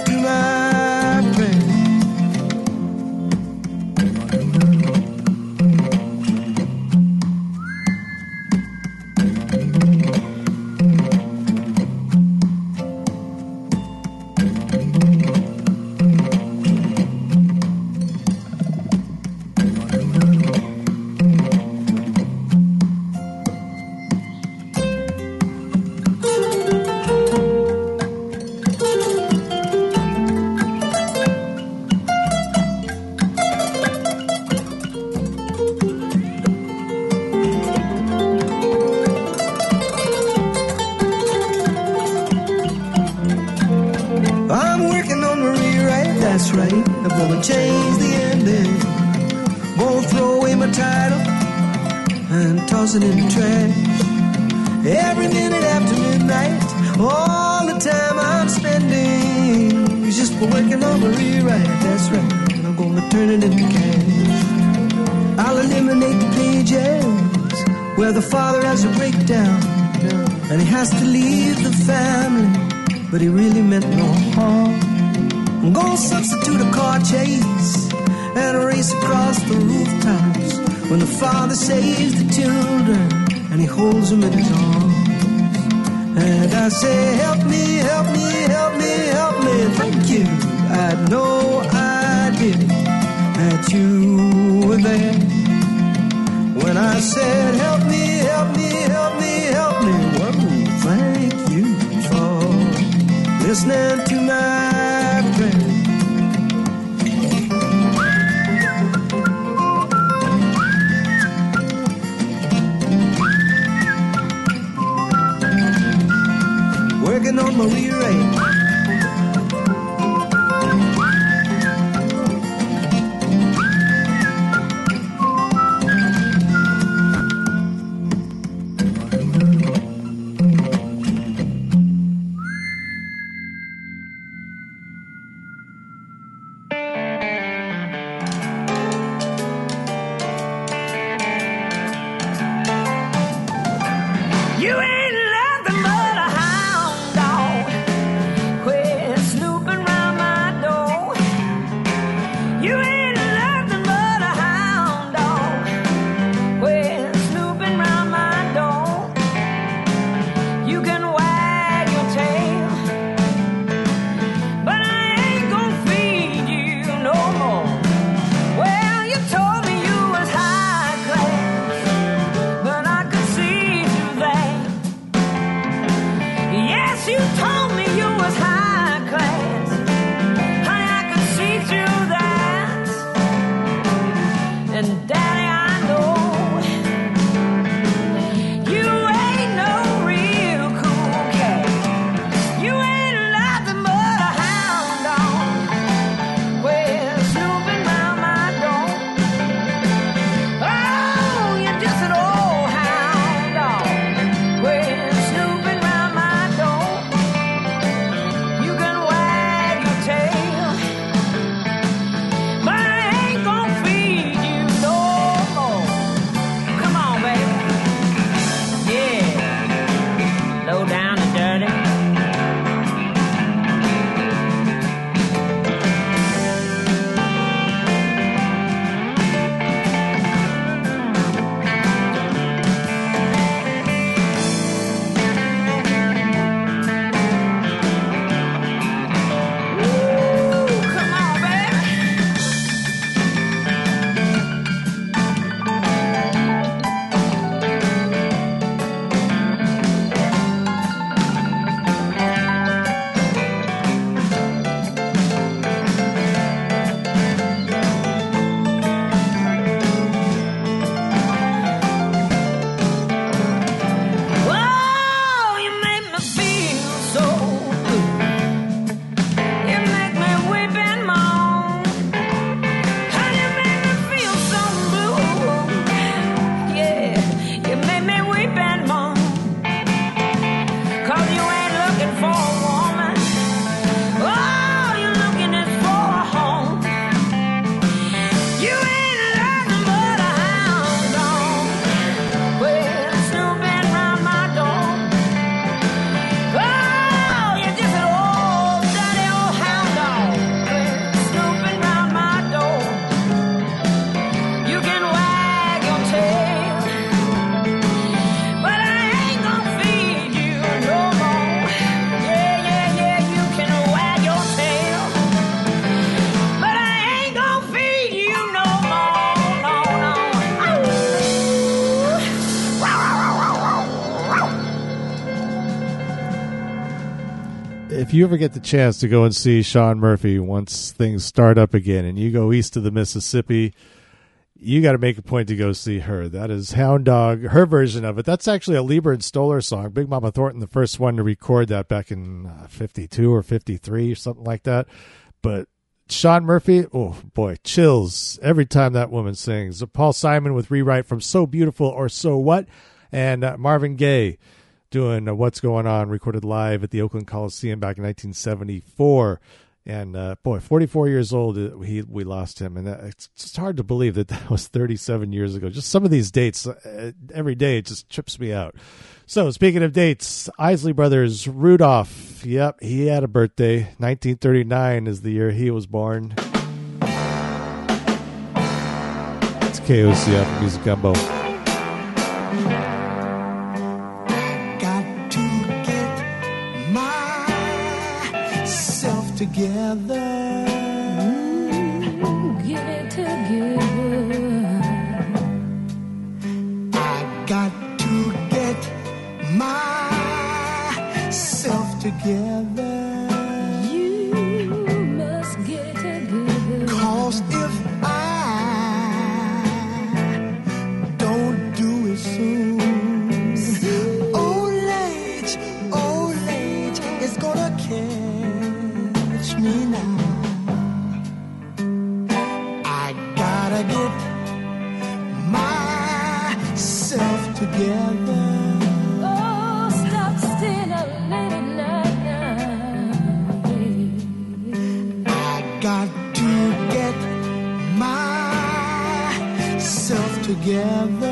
if you ever get the chance to go and see Shaun Murphy once things start up again and you go east of the Mississippi, you got to make a point to go see her. That is Hound Dog, her version of it. That's actually a Leiber and Stoller song. Big Mama Thornton, the first one to record that back in uh, 52 or 53 or something like that. But Shaun Murphy, oh boy, chills every time that woman sings. Paul Simon with Rewrite from So Beautiful or So What, and uh, Marvin Gaye doing uh, What's Going On, recorded live at the Oakland Coliseum back in 1974. And uh, boy, 44 years old, uh, he we lost him, and that, it's just hard to believe that that was 37 years ago. Just some of these dates, uh, every day, it just trips me out. So, speaking of dates, Isley Brothers, Rudolph. Yep, he had a birthday. 1939 is the year he was born. It's KOCF Music Gumbo. Together. Together.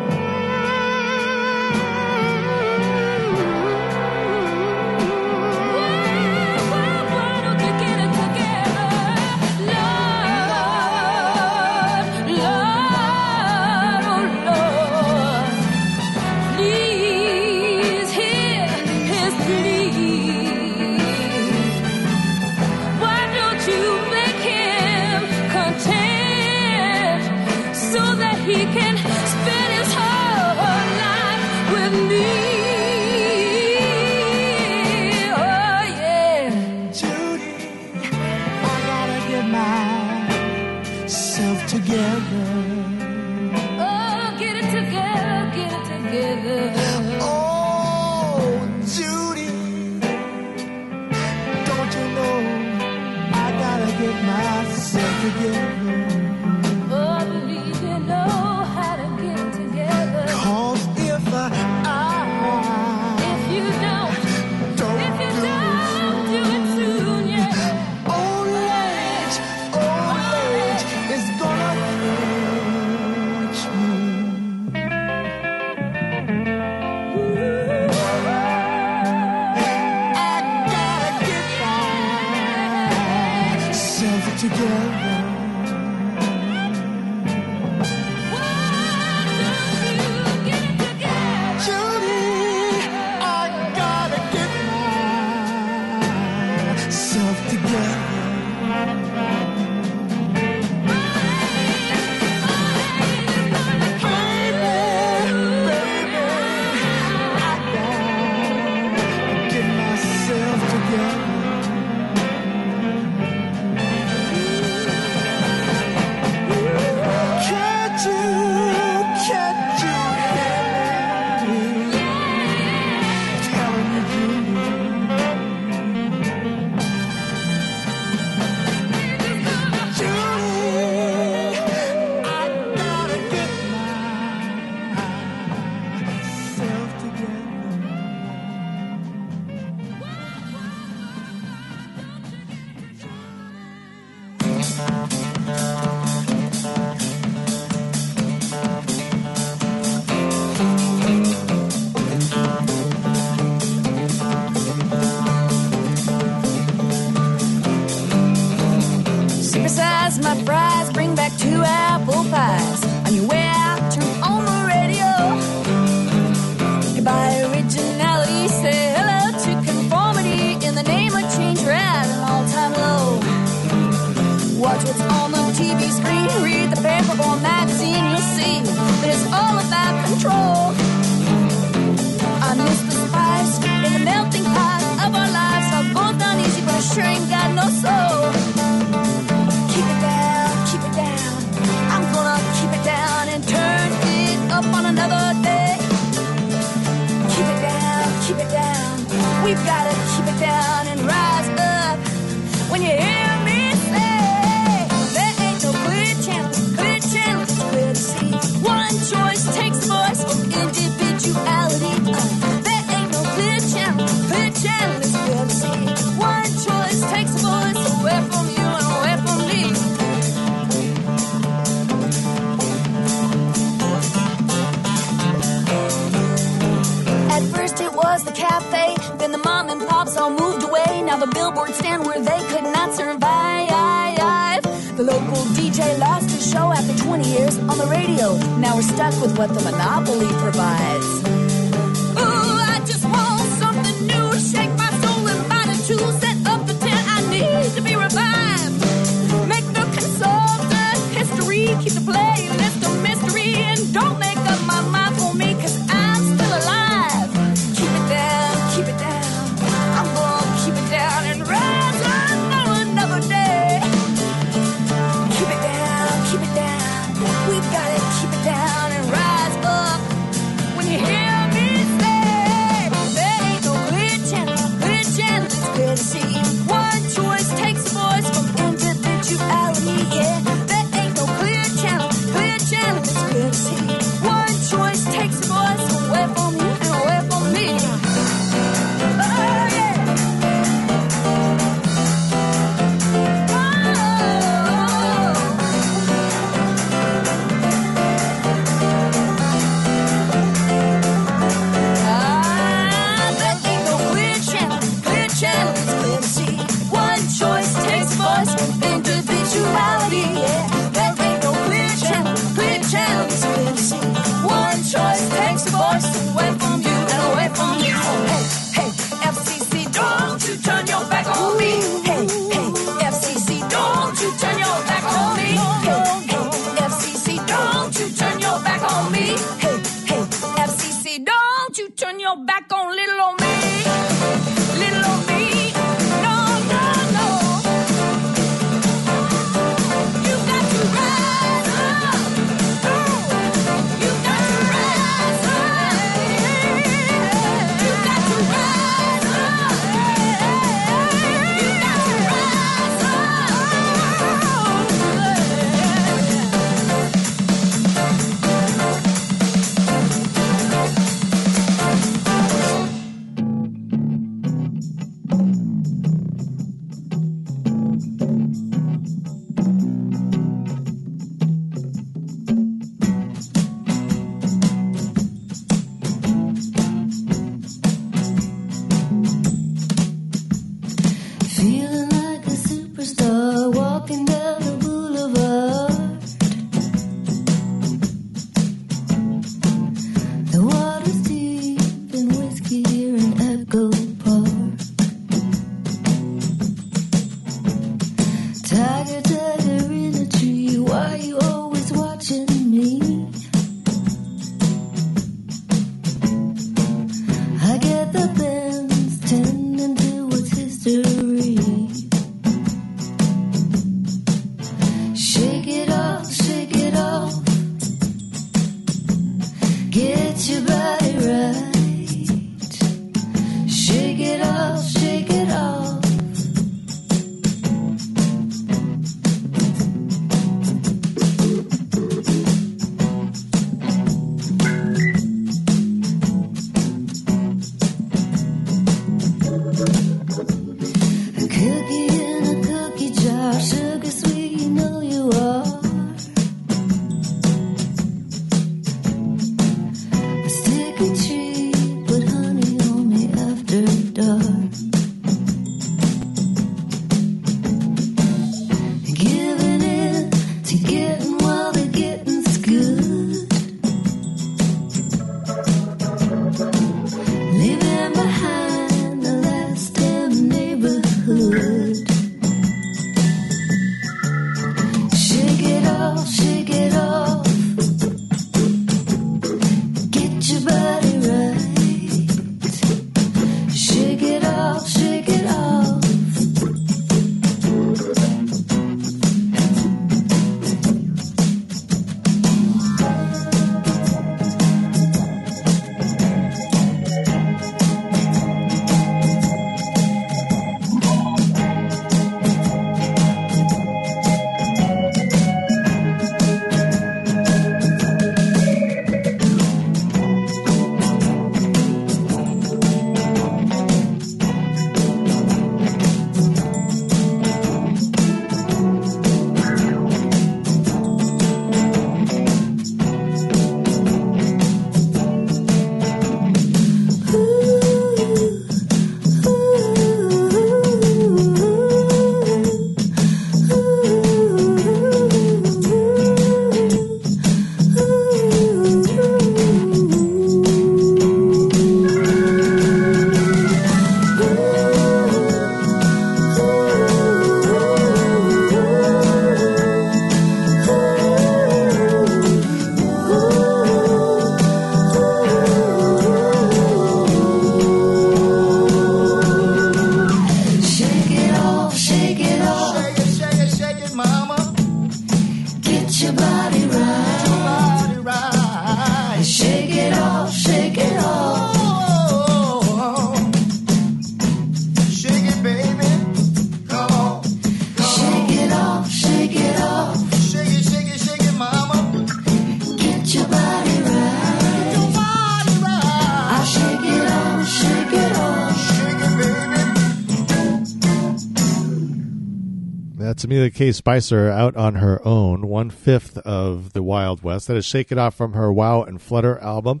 That's Amilia K. Spicer out on her own, one fifth of the Wild West. That is shaken off from her Wow and Flutter album.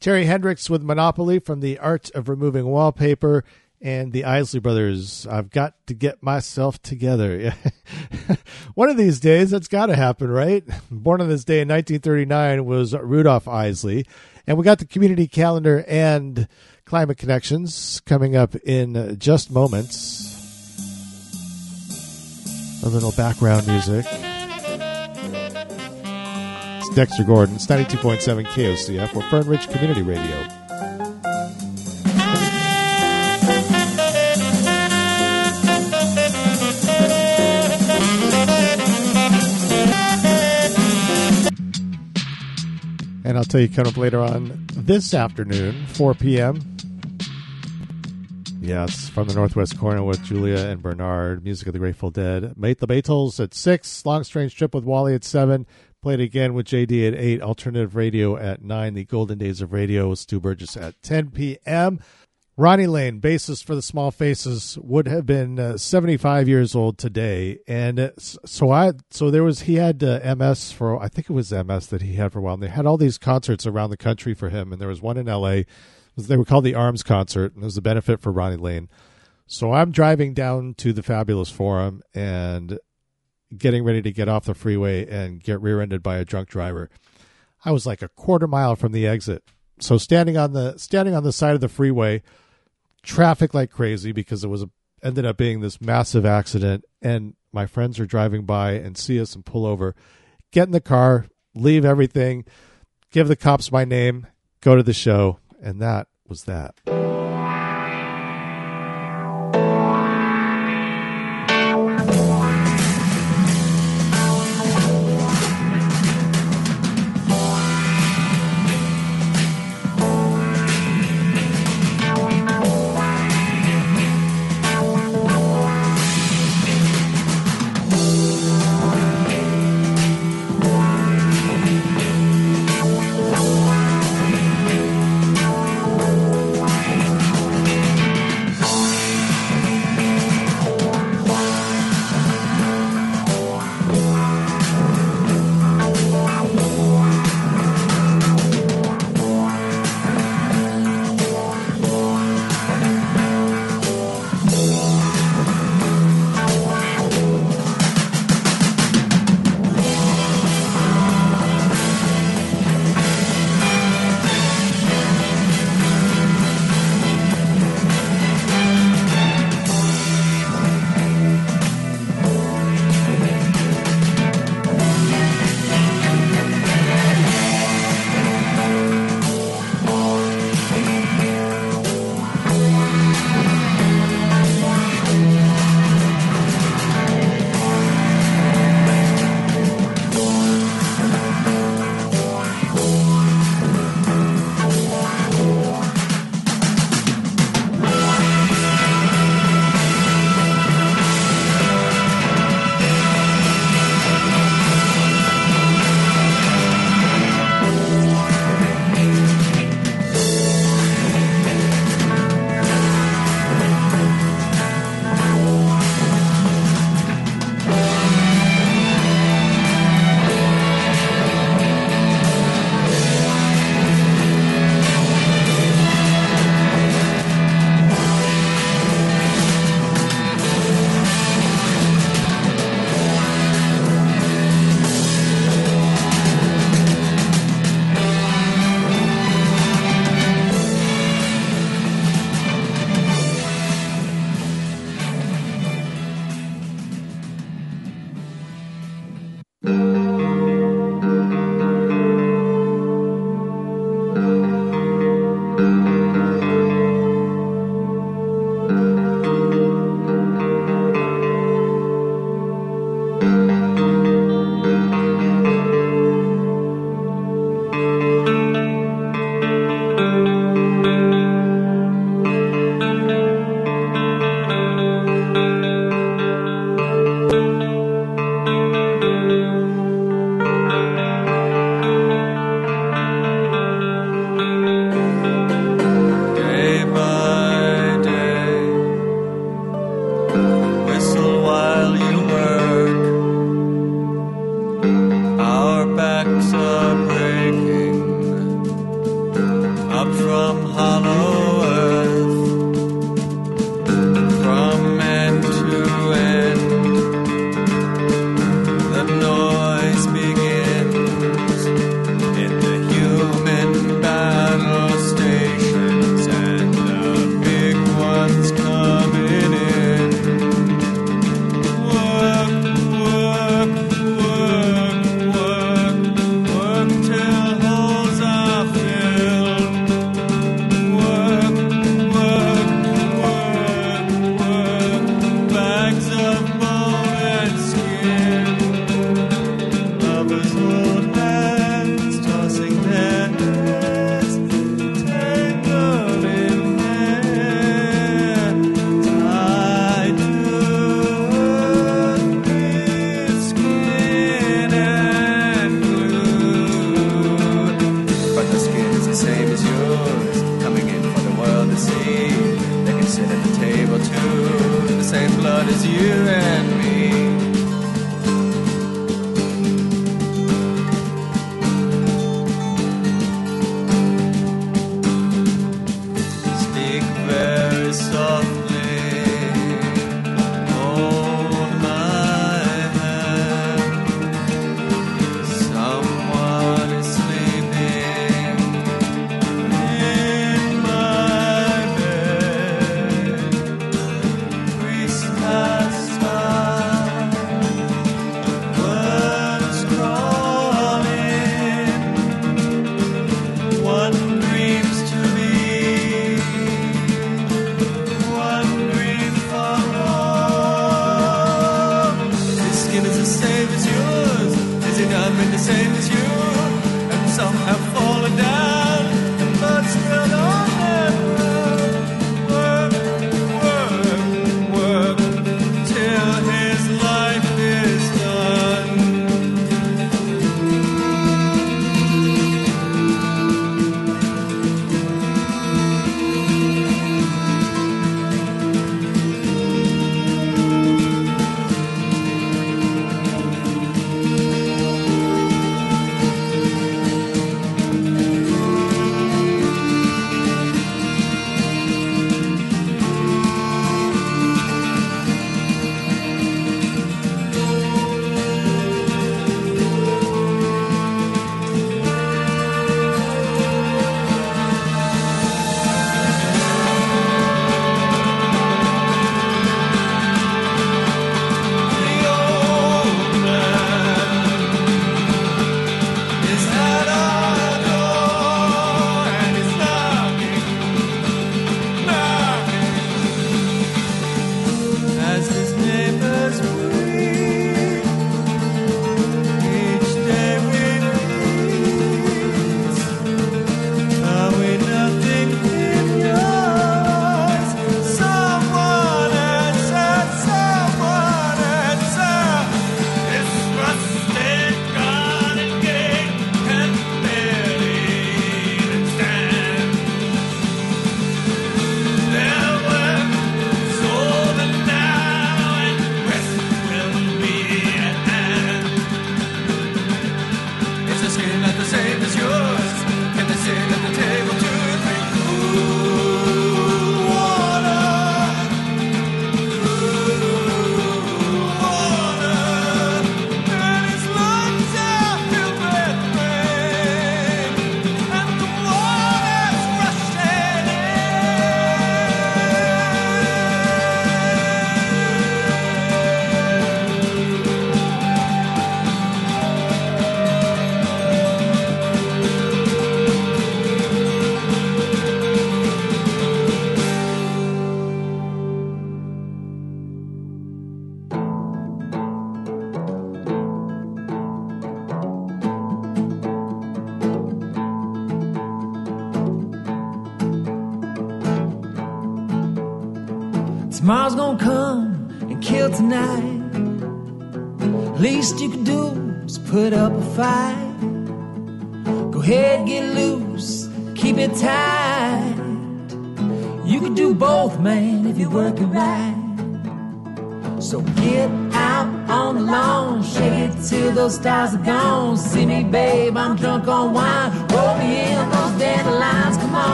Terri Hendrix with Monopoly from The Art of Removing Wallpaper. And the Isley Brothers, I've got to get myself together. One of these days, that's got to happen, right? Born on this day in 1939 was Rudolph Isley. And we got the community calendar and climate connections coming up in just moments. A little background music. It's Dexter Gordon. It's 92.7 KOCF or Fern Ridge Community Radio. And I'll tell you coming up later on this afternoon, 4 p.m. It's from the Northwest Corner with Julia and Bernard. Music of the Grateful Dead. Mate the Beatles at 6. Long Strange Trip with Wally at 7. Played again with JD at 8. Alternative Radio at 9. The Golden Days of Radio with Stu Burgess at 10 p.m. Ronnie Lane, bassist for the Small Faces, would have been uh, 75 years old today, and uh, so I so there was he had uh, MS for I think it was MS that he had for a while. And they had all these concerts around the country for him, and there was one in L.A. They were called the Arms Concert, and it was a benefit for Ronnie Lane. So I'm driving down to the Fabulous Forum and getting ready to get off the freeway and get rear-ended by a drunk driver. I was like a quarter mile from the exit. So standing on the standing on the side of the freeway, traffic like crazy because it was a, ended up being this massive accident and my friends are driving by and see us and pull over, get in the car, leave everything, give the cops my name, go to the show, and that was that.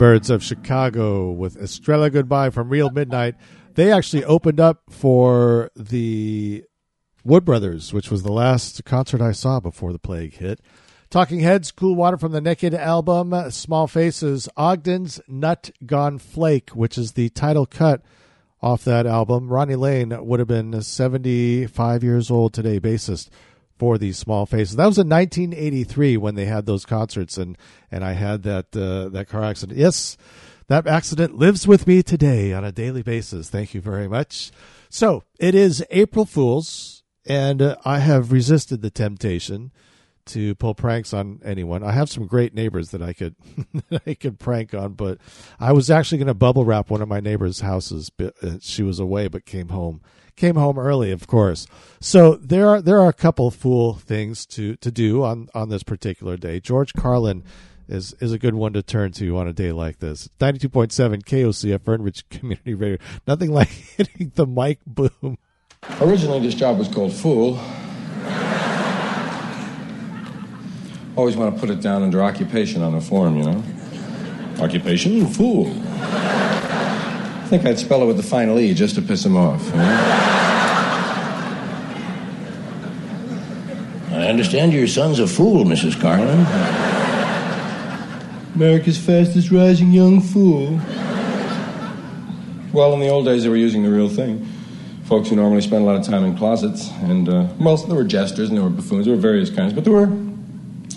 Birds of Chicago with Estrella Goodbye from Real Midnight. They actually opened up for the Wood Brothers, which was the last concert I saw before the plague hit. Talking Heads, Cool Water from the Naked album, Small Faces, Ogden's Nut Gone Flake, which is the title cut off that album. Ronnie Lane would have been 75 years old today, bassist for these small faces. That was in 1983 when they had those concerts, and and I had that uh, that car accident. Yes, that accident lives with me today on a daily basis. Thank you very much. So it is April Fools, and uh, I have resisted the temptation to pull pranks on anyone. I have some great neighbors that I could I could prank on, but I was actually going to bubble wrap one of my neighbors' houses. Uh, she was away, but came home came home early, of course. So there are there are a couple fool things to to do on on this particular day. George Carlin is is a good one to turn to on a day like this. Ninety two point seven KOCF Fern Ridge Community Radio. Nothing like hitting the mic boom. Originally, this job was called Fool. Always want to put it down under occupation on the form, you know? Occupation? Fool. I think I'd spell it with the final E just to piss him off. I understand your son's a fool, Mrs. Carlin. America's fastest rising young fool. Well, in the old days, they were using the real thing. Folks who normally spend a lot of time in closets, and, uh, well, there were jesters and there were buffoons, there were various kinds, but there were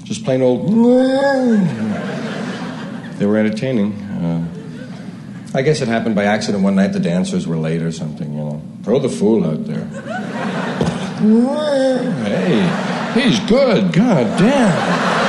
just plain old. They were entertaining. Uh, I guess it happened by accident one night. The dancers were late or something, you know. Throw the fool out there. hey, he's good. God damn.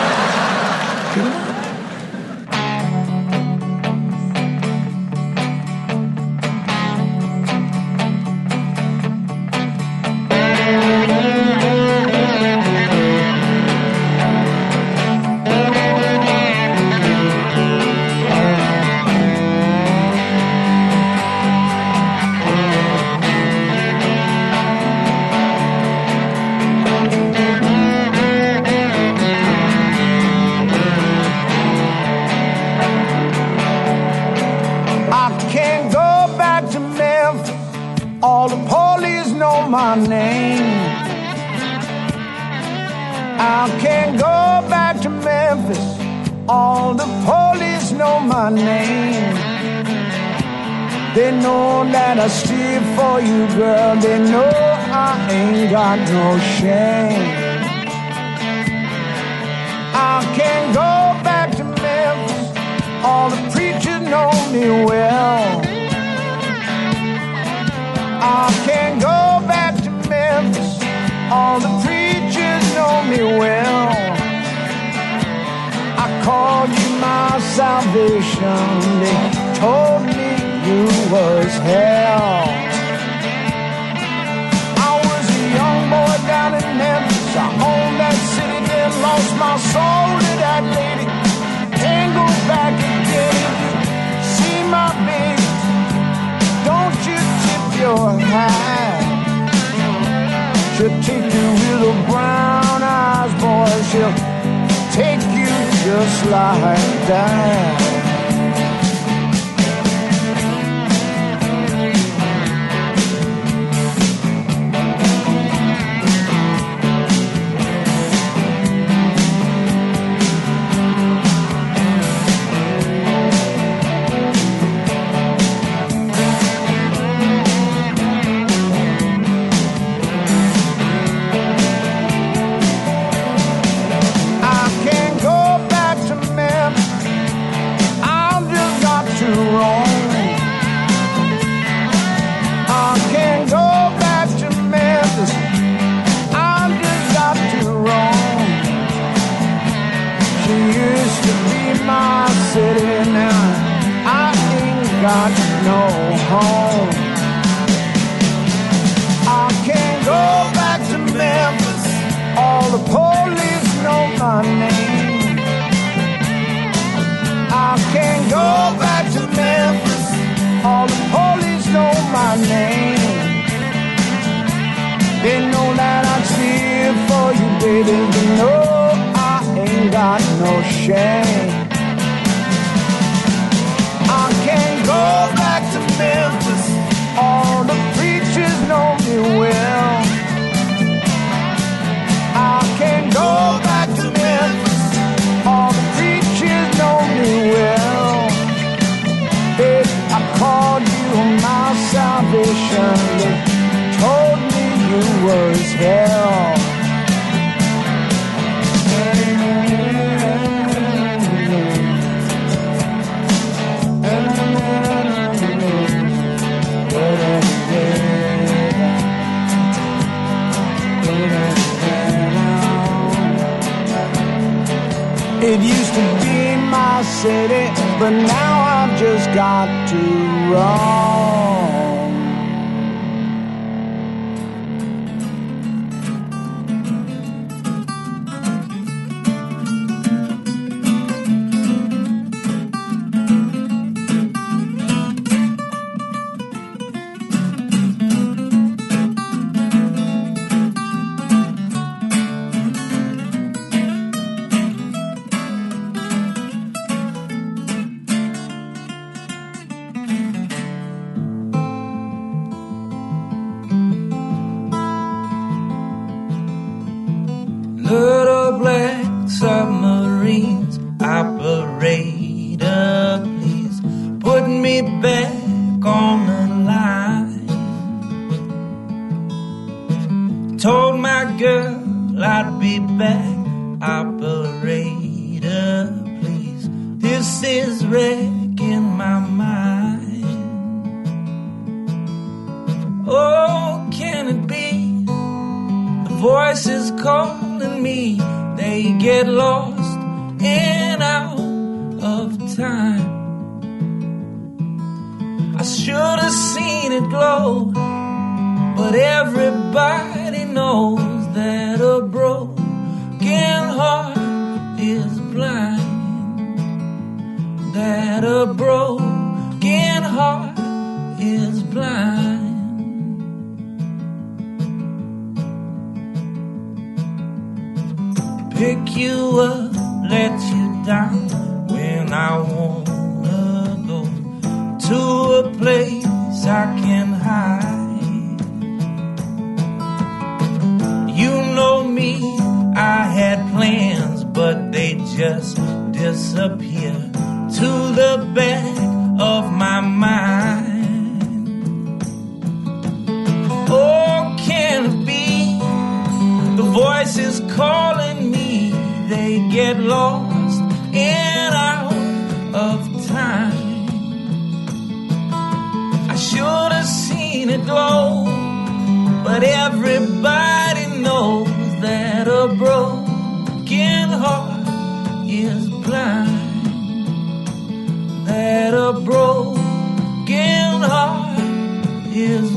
This is wrecking my mind. Oh, can it be? The voice is calling me. They get lost and out of time. I should have seen it glow, but everybody knows you up, let you down when I wanna go to a place I can hide. You know me, I had plans, but they just disappear to the back of my mind. Oh, can it be the voice is calling? get lost and out of time. I should have seen it glow, but everybody knows that a broken heart is blind. That a broken heart is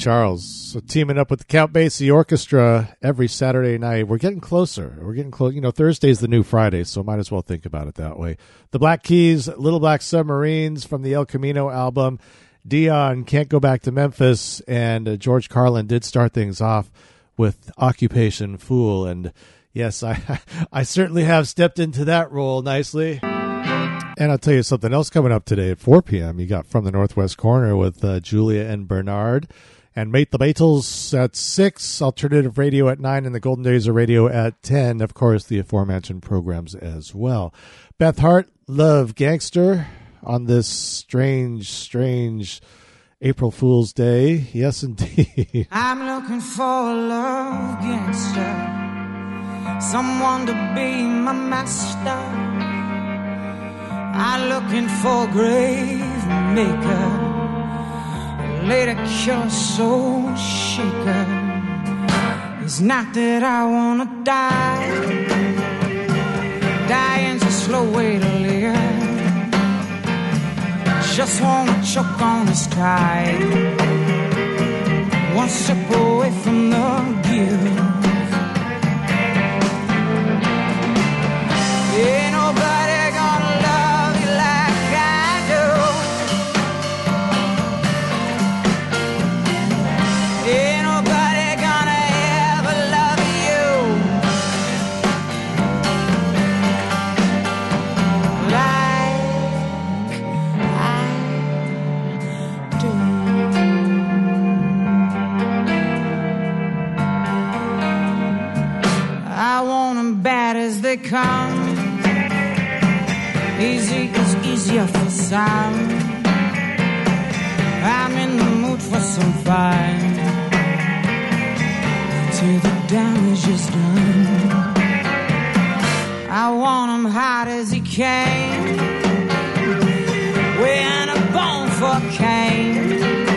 Charles so teaming up with the Count Basie Orchestra every Saturday night. We're getting closer. We're getting close. You know, Thursday's the new Friday, so might as well think about it that way. The Black Keys, Little Black Submarines from the El Camino album. Dion can't go back to Memphis, and uh, George Carlin did start things off with Occupation Fool, and yes, I I certainly have stepped into that role nicely. And I'll tell you something else coming up today at 4 p.m. You got From the Northwest Corner with uh, Julia and Bernard. And Mate the Beatles at 6, Alternative Radio at 9, and the Golden Days of Radio at 10. Of course, the aforementioned programs as well. Beth Hart, Love Gangster on this strange, strange April Fool's Day. Yes, indeed. I'm looking for a love gangster, someone to be my master. I'm looking for grave maker, a lady cure soul shaker. It's not that I wanna die, dying's a slow way to live. Just wanna choke on this tide, one step away from the guilt. Bad as they come. Easy is easier for some. I'm in the mood for some fun. Till the damage is done. I want 'em hot as he came. Weighing a bone for Cain.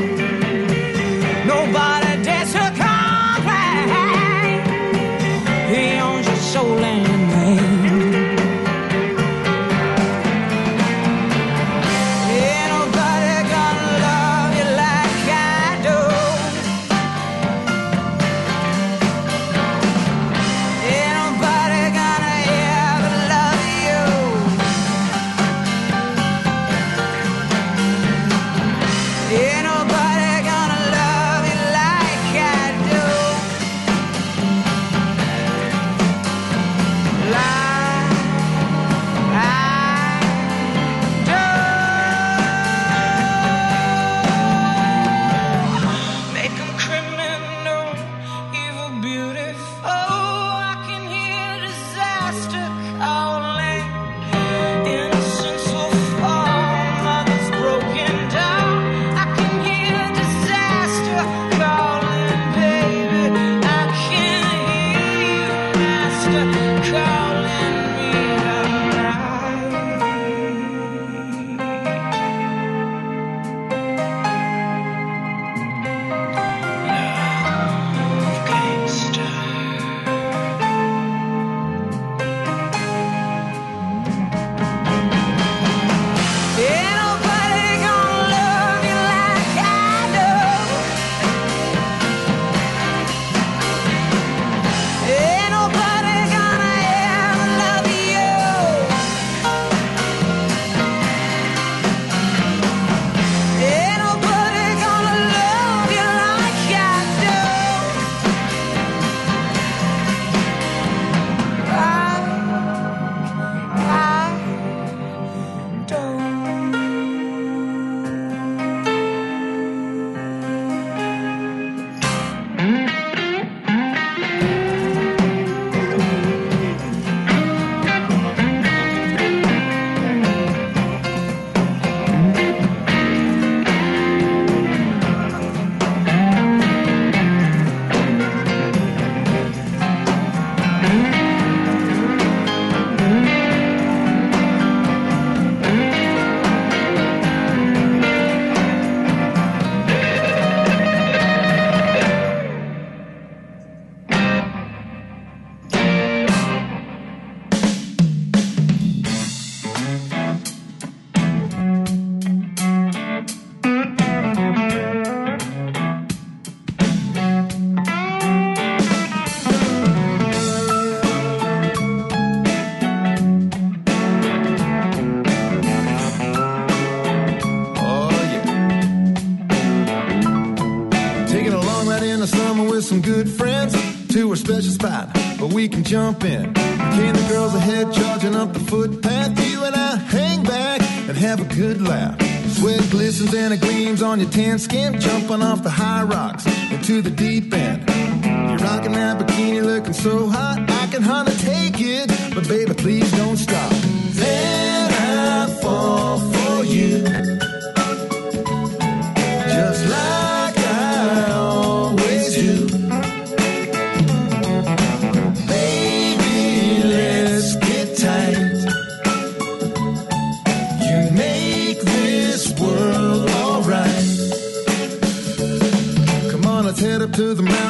Jump in. Came the girls ahead, charging up the footpath. You and I hang back and have a good laugh. Sweat glistens and it gleams on your tan skin, jumping off the high rocks into the deep end. You're rocking that bikini looking so hot, I can hardly take it. But baby, please don't stop.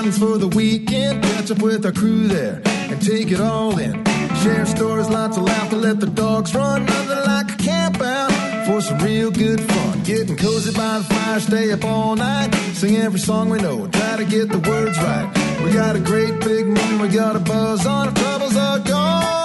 Mountains for the weekend. Catch up with our crew there and take it all in. Share stories, lots of laughter, let the dogs run. Nothing like a camp out for some real good fun. Getting cozy by the fire, stay up all night. Sing every song we know, try to get the words right. We got a great big moon, we got a buzz on, our troubles are gone, gone,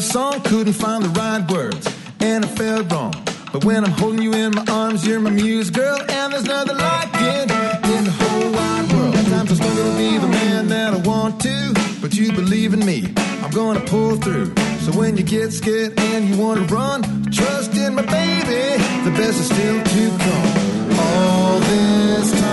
love song, couldn't find the right words, and I felt wrong. But when I'm holding you in my arms, you're my muse, girl, and there's nothing like it in the whole wide world. At times I struggle to be the man that I want to, but you believe in me, I'm gonna pull through. So when you get scared and you wanna run, trust in my baby, the best is still to come. All this time,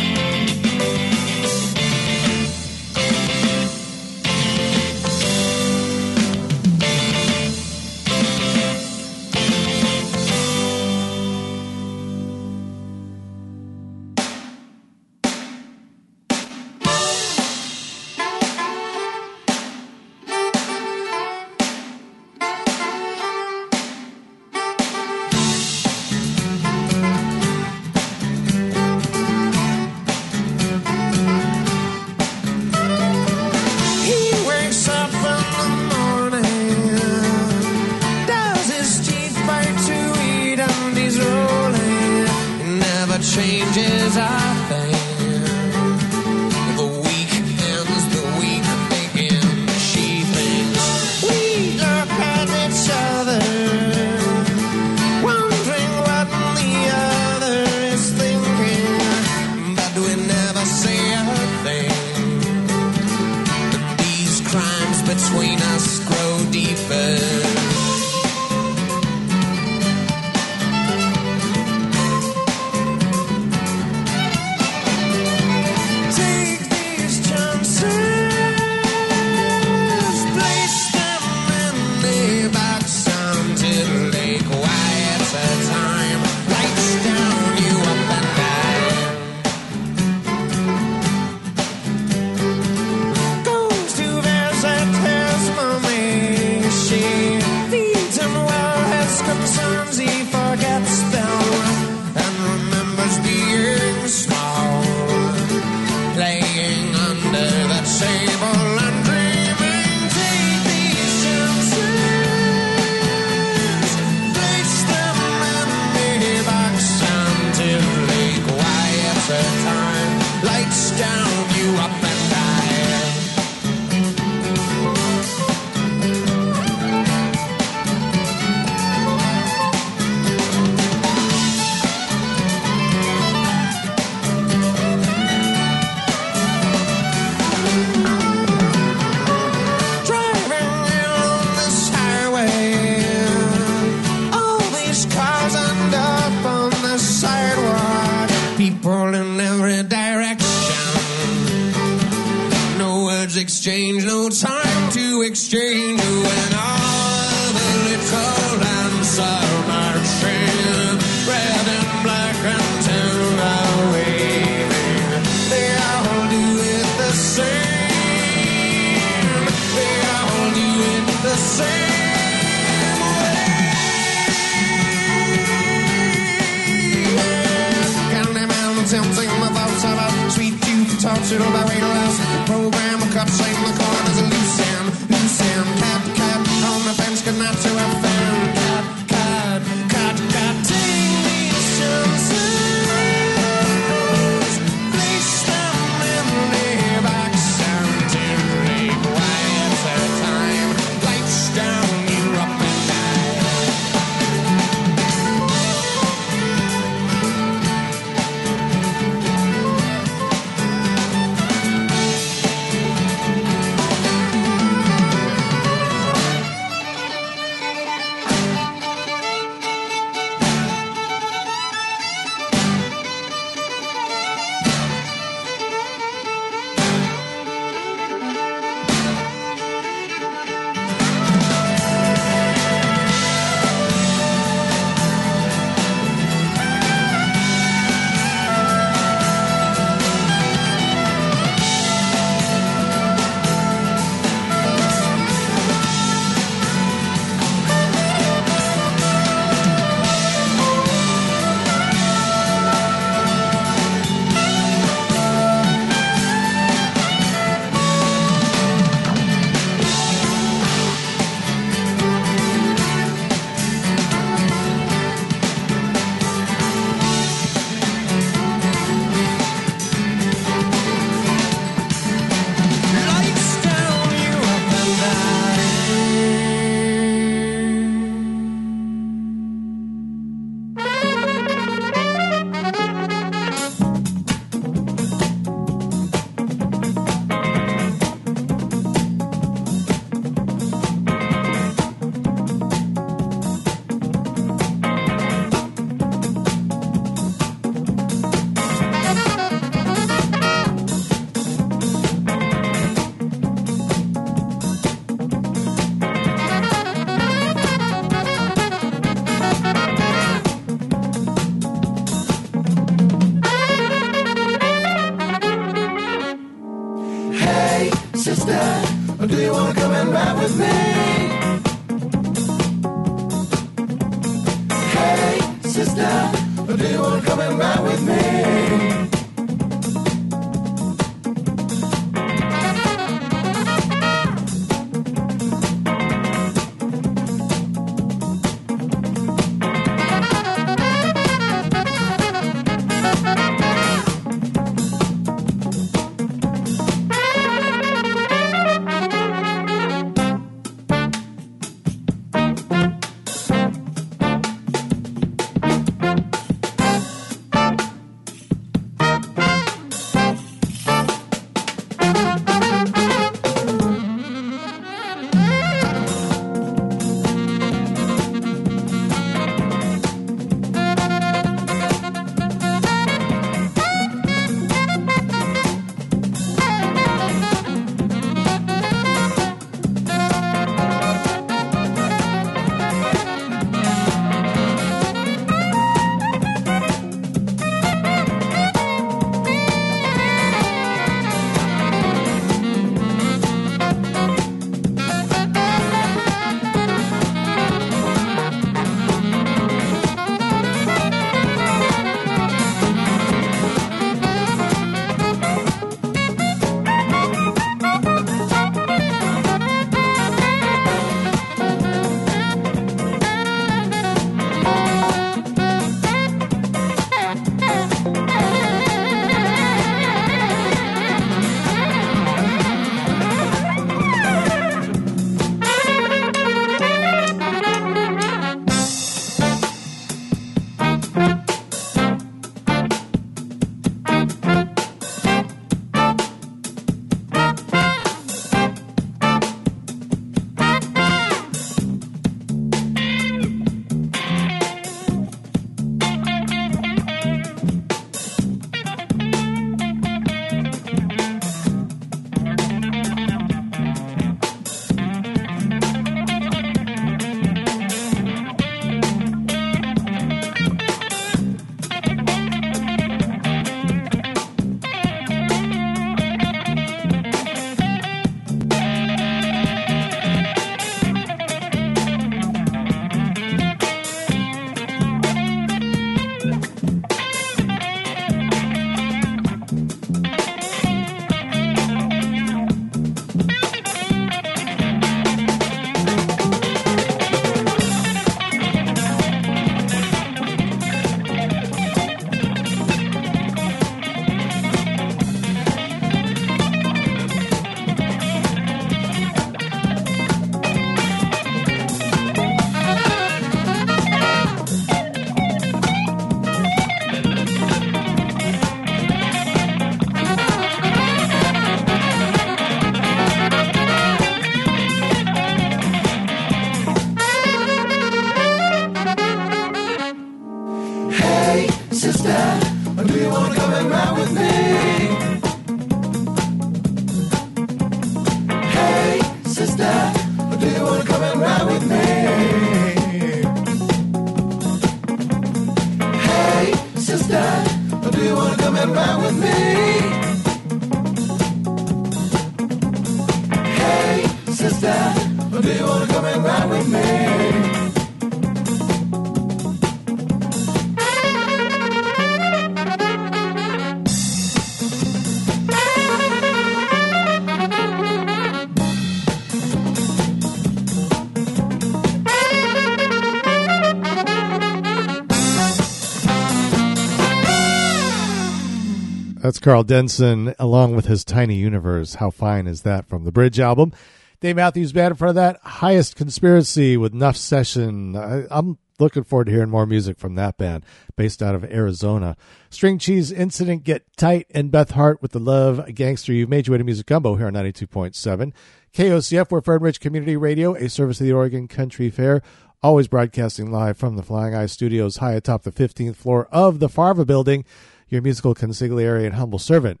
Karl Denson along with his Tiny Universe. How fine is that from the Bridge album? Dave Matthews Band in front of that. Highest Conspiracy with Nuff Session. I, I'm looking forward to hearing more music from that band based out of Arizona. String Cheese Incident Get Tight and Beth Hart with the Love Gangster. You've made your way to Music Gumbo here on 92.7. KOCF, we're Fern Ridge Community Radio, a service of the Oregon Country Fair. Always broadcasting live from the Flying Eye Studios high atop the 15th floor of the Farva building. Your musical consigliere and humble servant,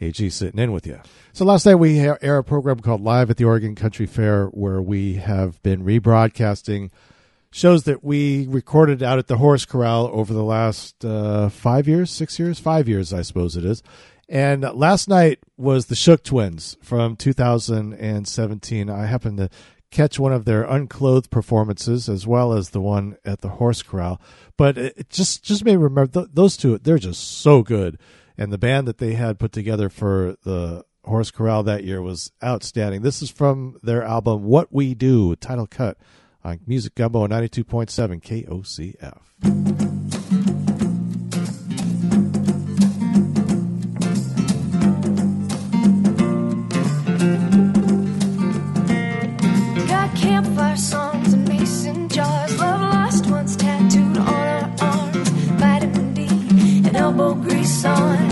AG sitting in with you. So last night we aired a program called Live at the Oregon Country Fair where we have been rebroadcasting shows that we recorded out at the Horse Corral over the last uh, five years, six years, five years, I suppose it is. And last night was the Shook Twins from 2017. I happened to catch one of their unclothed performances as well as the one at the Horse Corral. But it just just me remember th- those two. They're just so good, and the band that they had put together for the Horse Corral that year was outstanding. This is from their album "What We Do," title cut on Music Gumbo 92.7 KOCF. Elbow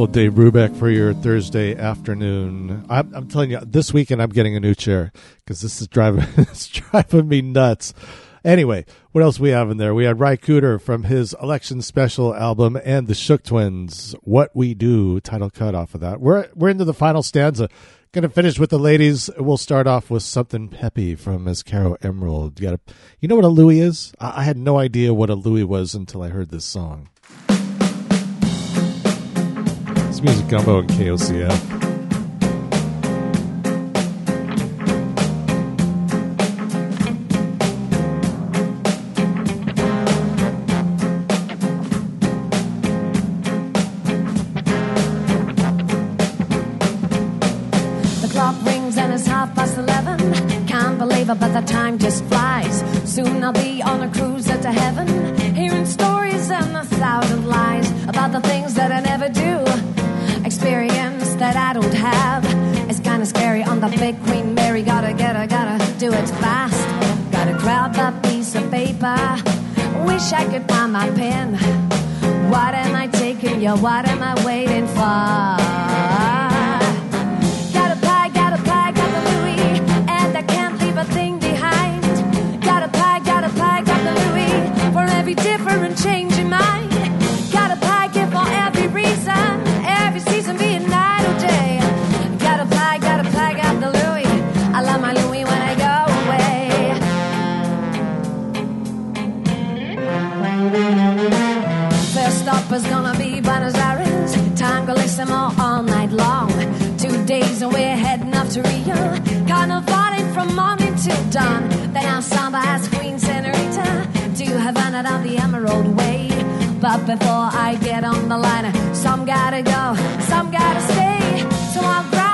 Little Dave Brubeck for your Thursday afternoon. I'm, I'm telling you, this weekend I'm getting a new chair because this is driving it's driving me nuts. Anyway, what else we have in there? We had Ry Cooder from his election special album and the Shook Twins. What we do title cut off of that. We're we're into the final stanza. Going to finish with the ladies. We'll start off with something peppy from Miss Caro Emerald. You got you know what a Louis is? I, I had no idea what a Louis was until I heard this song. It's Music Gumbo and KOCF. The clock rings and it's half past eleven. Can't believe it, but the time just flies. Soon I'll be on a cruise to heaven, the big Queen Mary. Gotta get her, gotta do it fast. Gotta grab that piece of paper. Wish I could find my pen. What am I taking you? What am I waiting for? Gotta buy, gotta buy, got the Louis. And I can't leave a thing behind. Gotta buy, gotta buy, got the Louis. For every different change. All night long. Two days and we're heading off to Rio. Carnivaling from morning till dawn. Then our samba as Queen Senorita to Havana down the Emerald Way. But before I get on the liner, some gotta go, some gotta stay. So I'll grab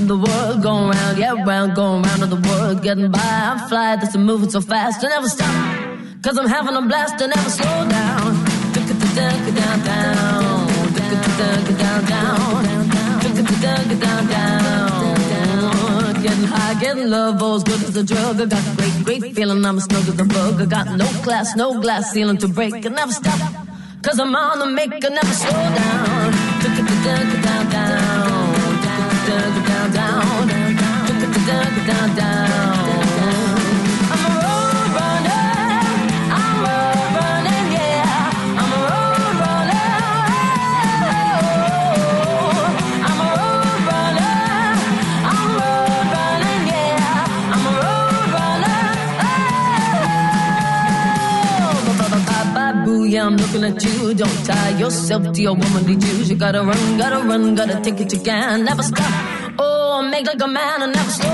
the world, going round, yeah, round, going round of the world, getting by. I'm fly, that's a moving so fast, I never stop. Cause I'm having a blast, I never slow down. Down, down, down, down, down, down, down, down. Getting high, getting love, as good as a drug. I got a great, great feeling, I'm as snug as a bug. I got no class, no glass ceiling to break, I never stop. Cause I'm on the make, I never slow down, boo, yeah, I'm. Oh, looking at you. Don't tie yourself to your womanly dues. You gotta run, gotta run, gotta take it you can. Never stop. Oh, make like a man and never down.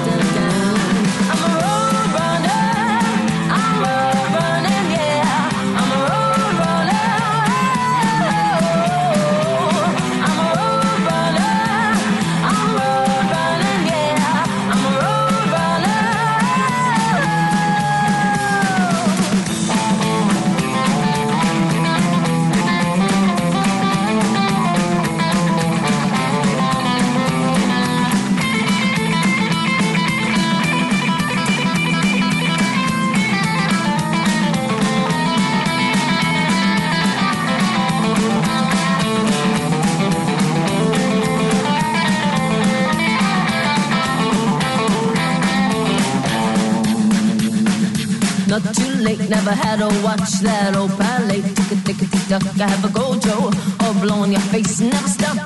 never had to watch that old ballet. Tick a tick a tick I have a gojo or blow in your face, never stop.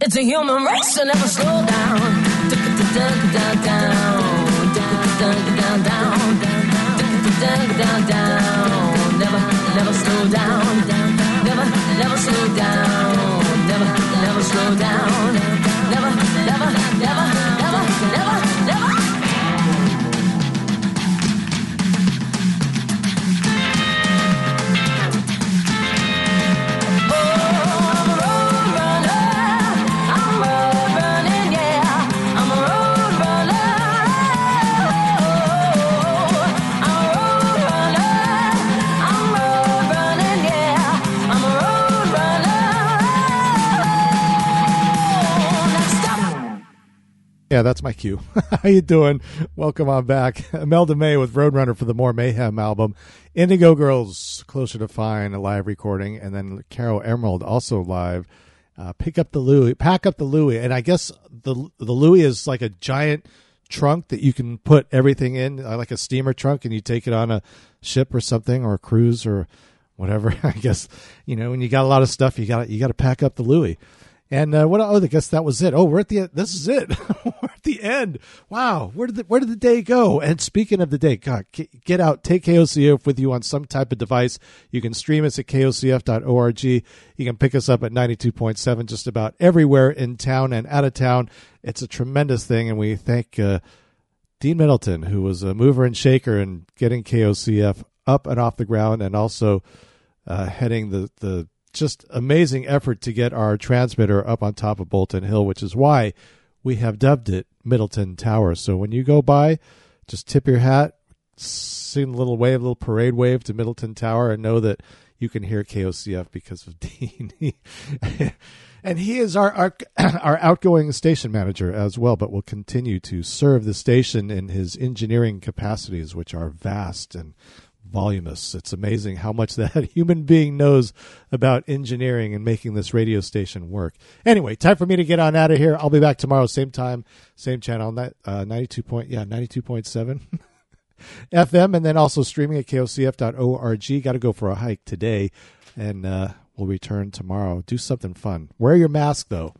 It's a human race, so never slow down. Tick a tick down, down, down, down, down, down, tick a down, down, down. Never, never slow down. Never, never slow down. Never, never slow down. Yeah, that's my cue. How you doing? Welcome on back. Imelda May with Roadrunner for the More Mayhem album. Indigo Girls, Closer to Fine, a live recording, and then Caro Emerald also live. Uh, pick up the Louis, pack up the Louis, and I guess the the Louis is like a giant trunk that you can put everything in, uh, like a steamer trunk, and you take it on a ship or something, or a cruise or whatever. I guess you know when you got a lot of stuff, you got you got to pack up the Louis. And uh, what? Oh, I guess that was it. Oh, we're at the. This is it. we're at the end. Wow. Where did the, where did the day go? And speaking of the day, God, get out. Take KOCF with you on some type of device. You can stream us at kocf.org. You can pick us up at ninety two point seven, just about everywhere in town and out of town. It's a tremendous thing, and we thank uh, Dean Middleton, who was a mover and shaker in getting KOCF up and off the ground, and also uh, heading the the just amazing effort to get our transmitter up on top of Bolton Hill, which is why we have dubbed it Middleton Tower. So when you go by, just tip your hat, sing a little wave, a little parade wave to Middleton Tower, and know that you can hear KOCF because of Dean. and he is our, our our outgoing station manager as well, but will continue to serve the station in his engineering capacities, which are vast and voluminous. It's amazing how much that human being knows about engineering and making this radio station work. Anyway, time for me to get on out of here. I'll be back tomorrow, same time, same channel, uh, 92 point, yeah, 92.7 FM, and then also streaming at kocf.org. Got to go for a hike today, and uh, we'll return tomorrow. Do something fun. Wear your mask, though.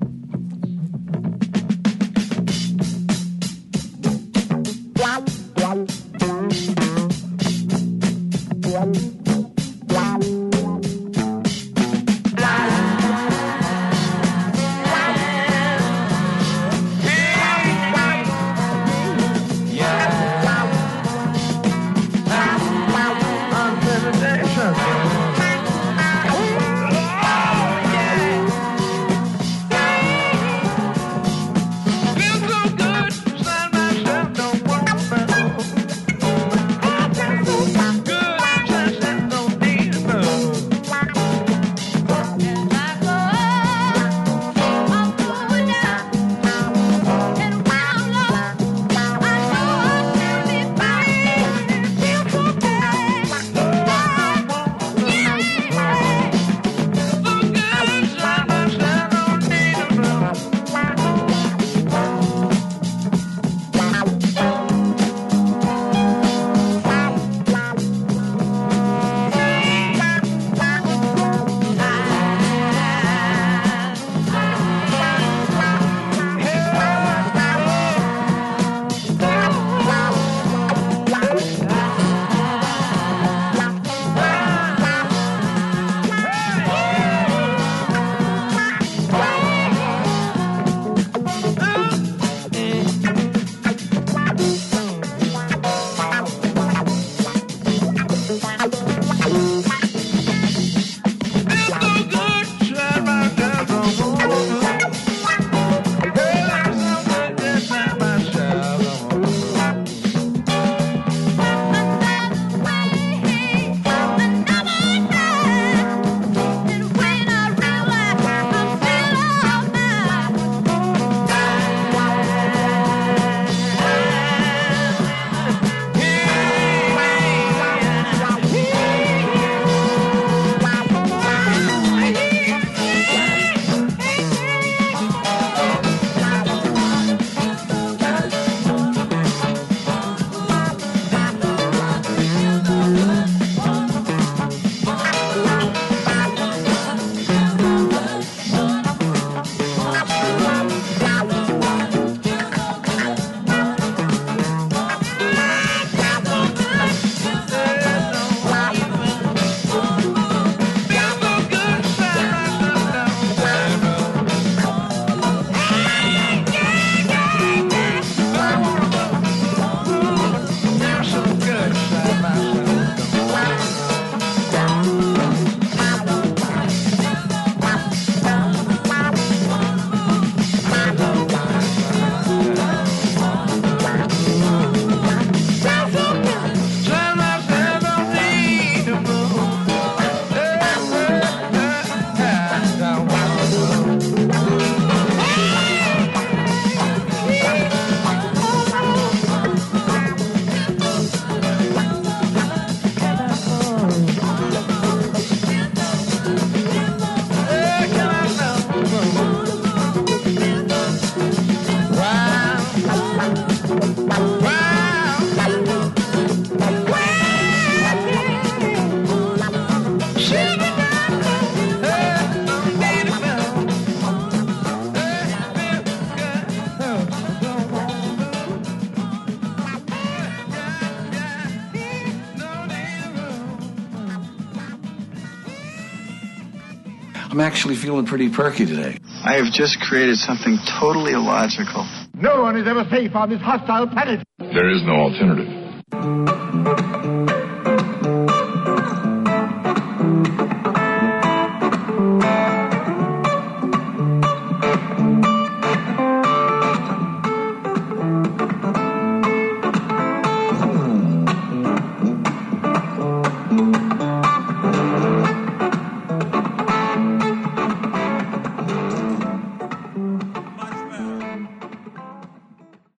Actually feeling pretty perky today. I have just created something totally illogical. No one is ever safe on this hostile planet. There is no alternative.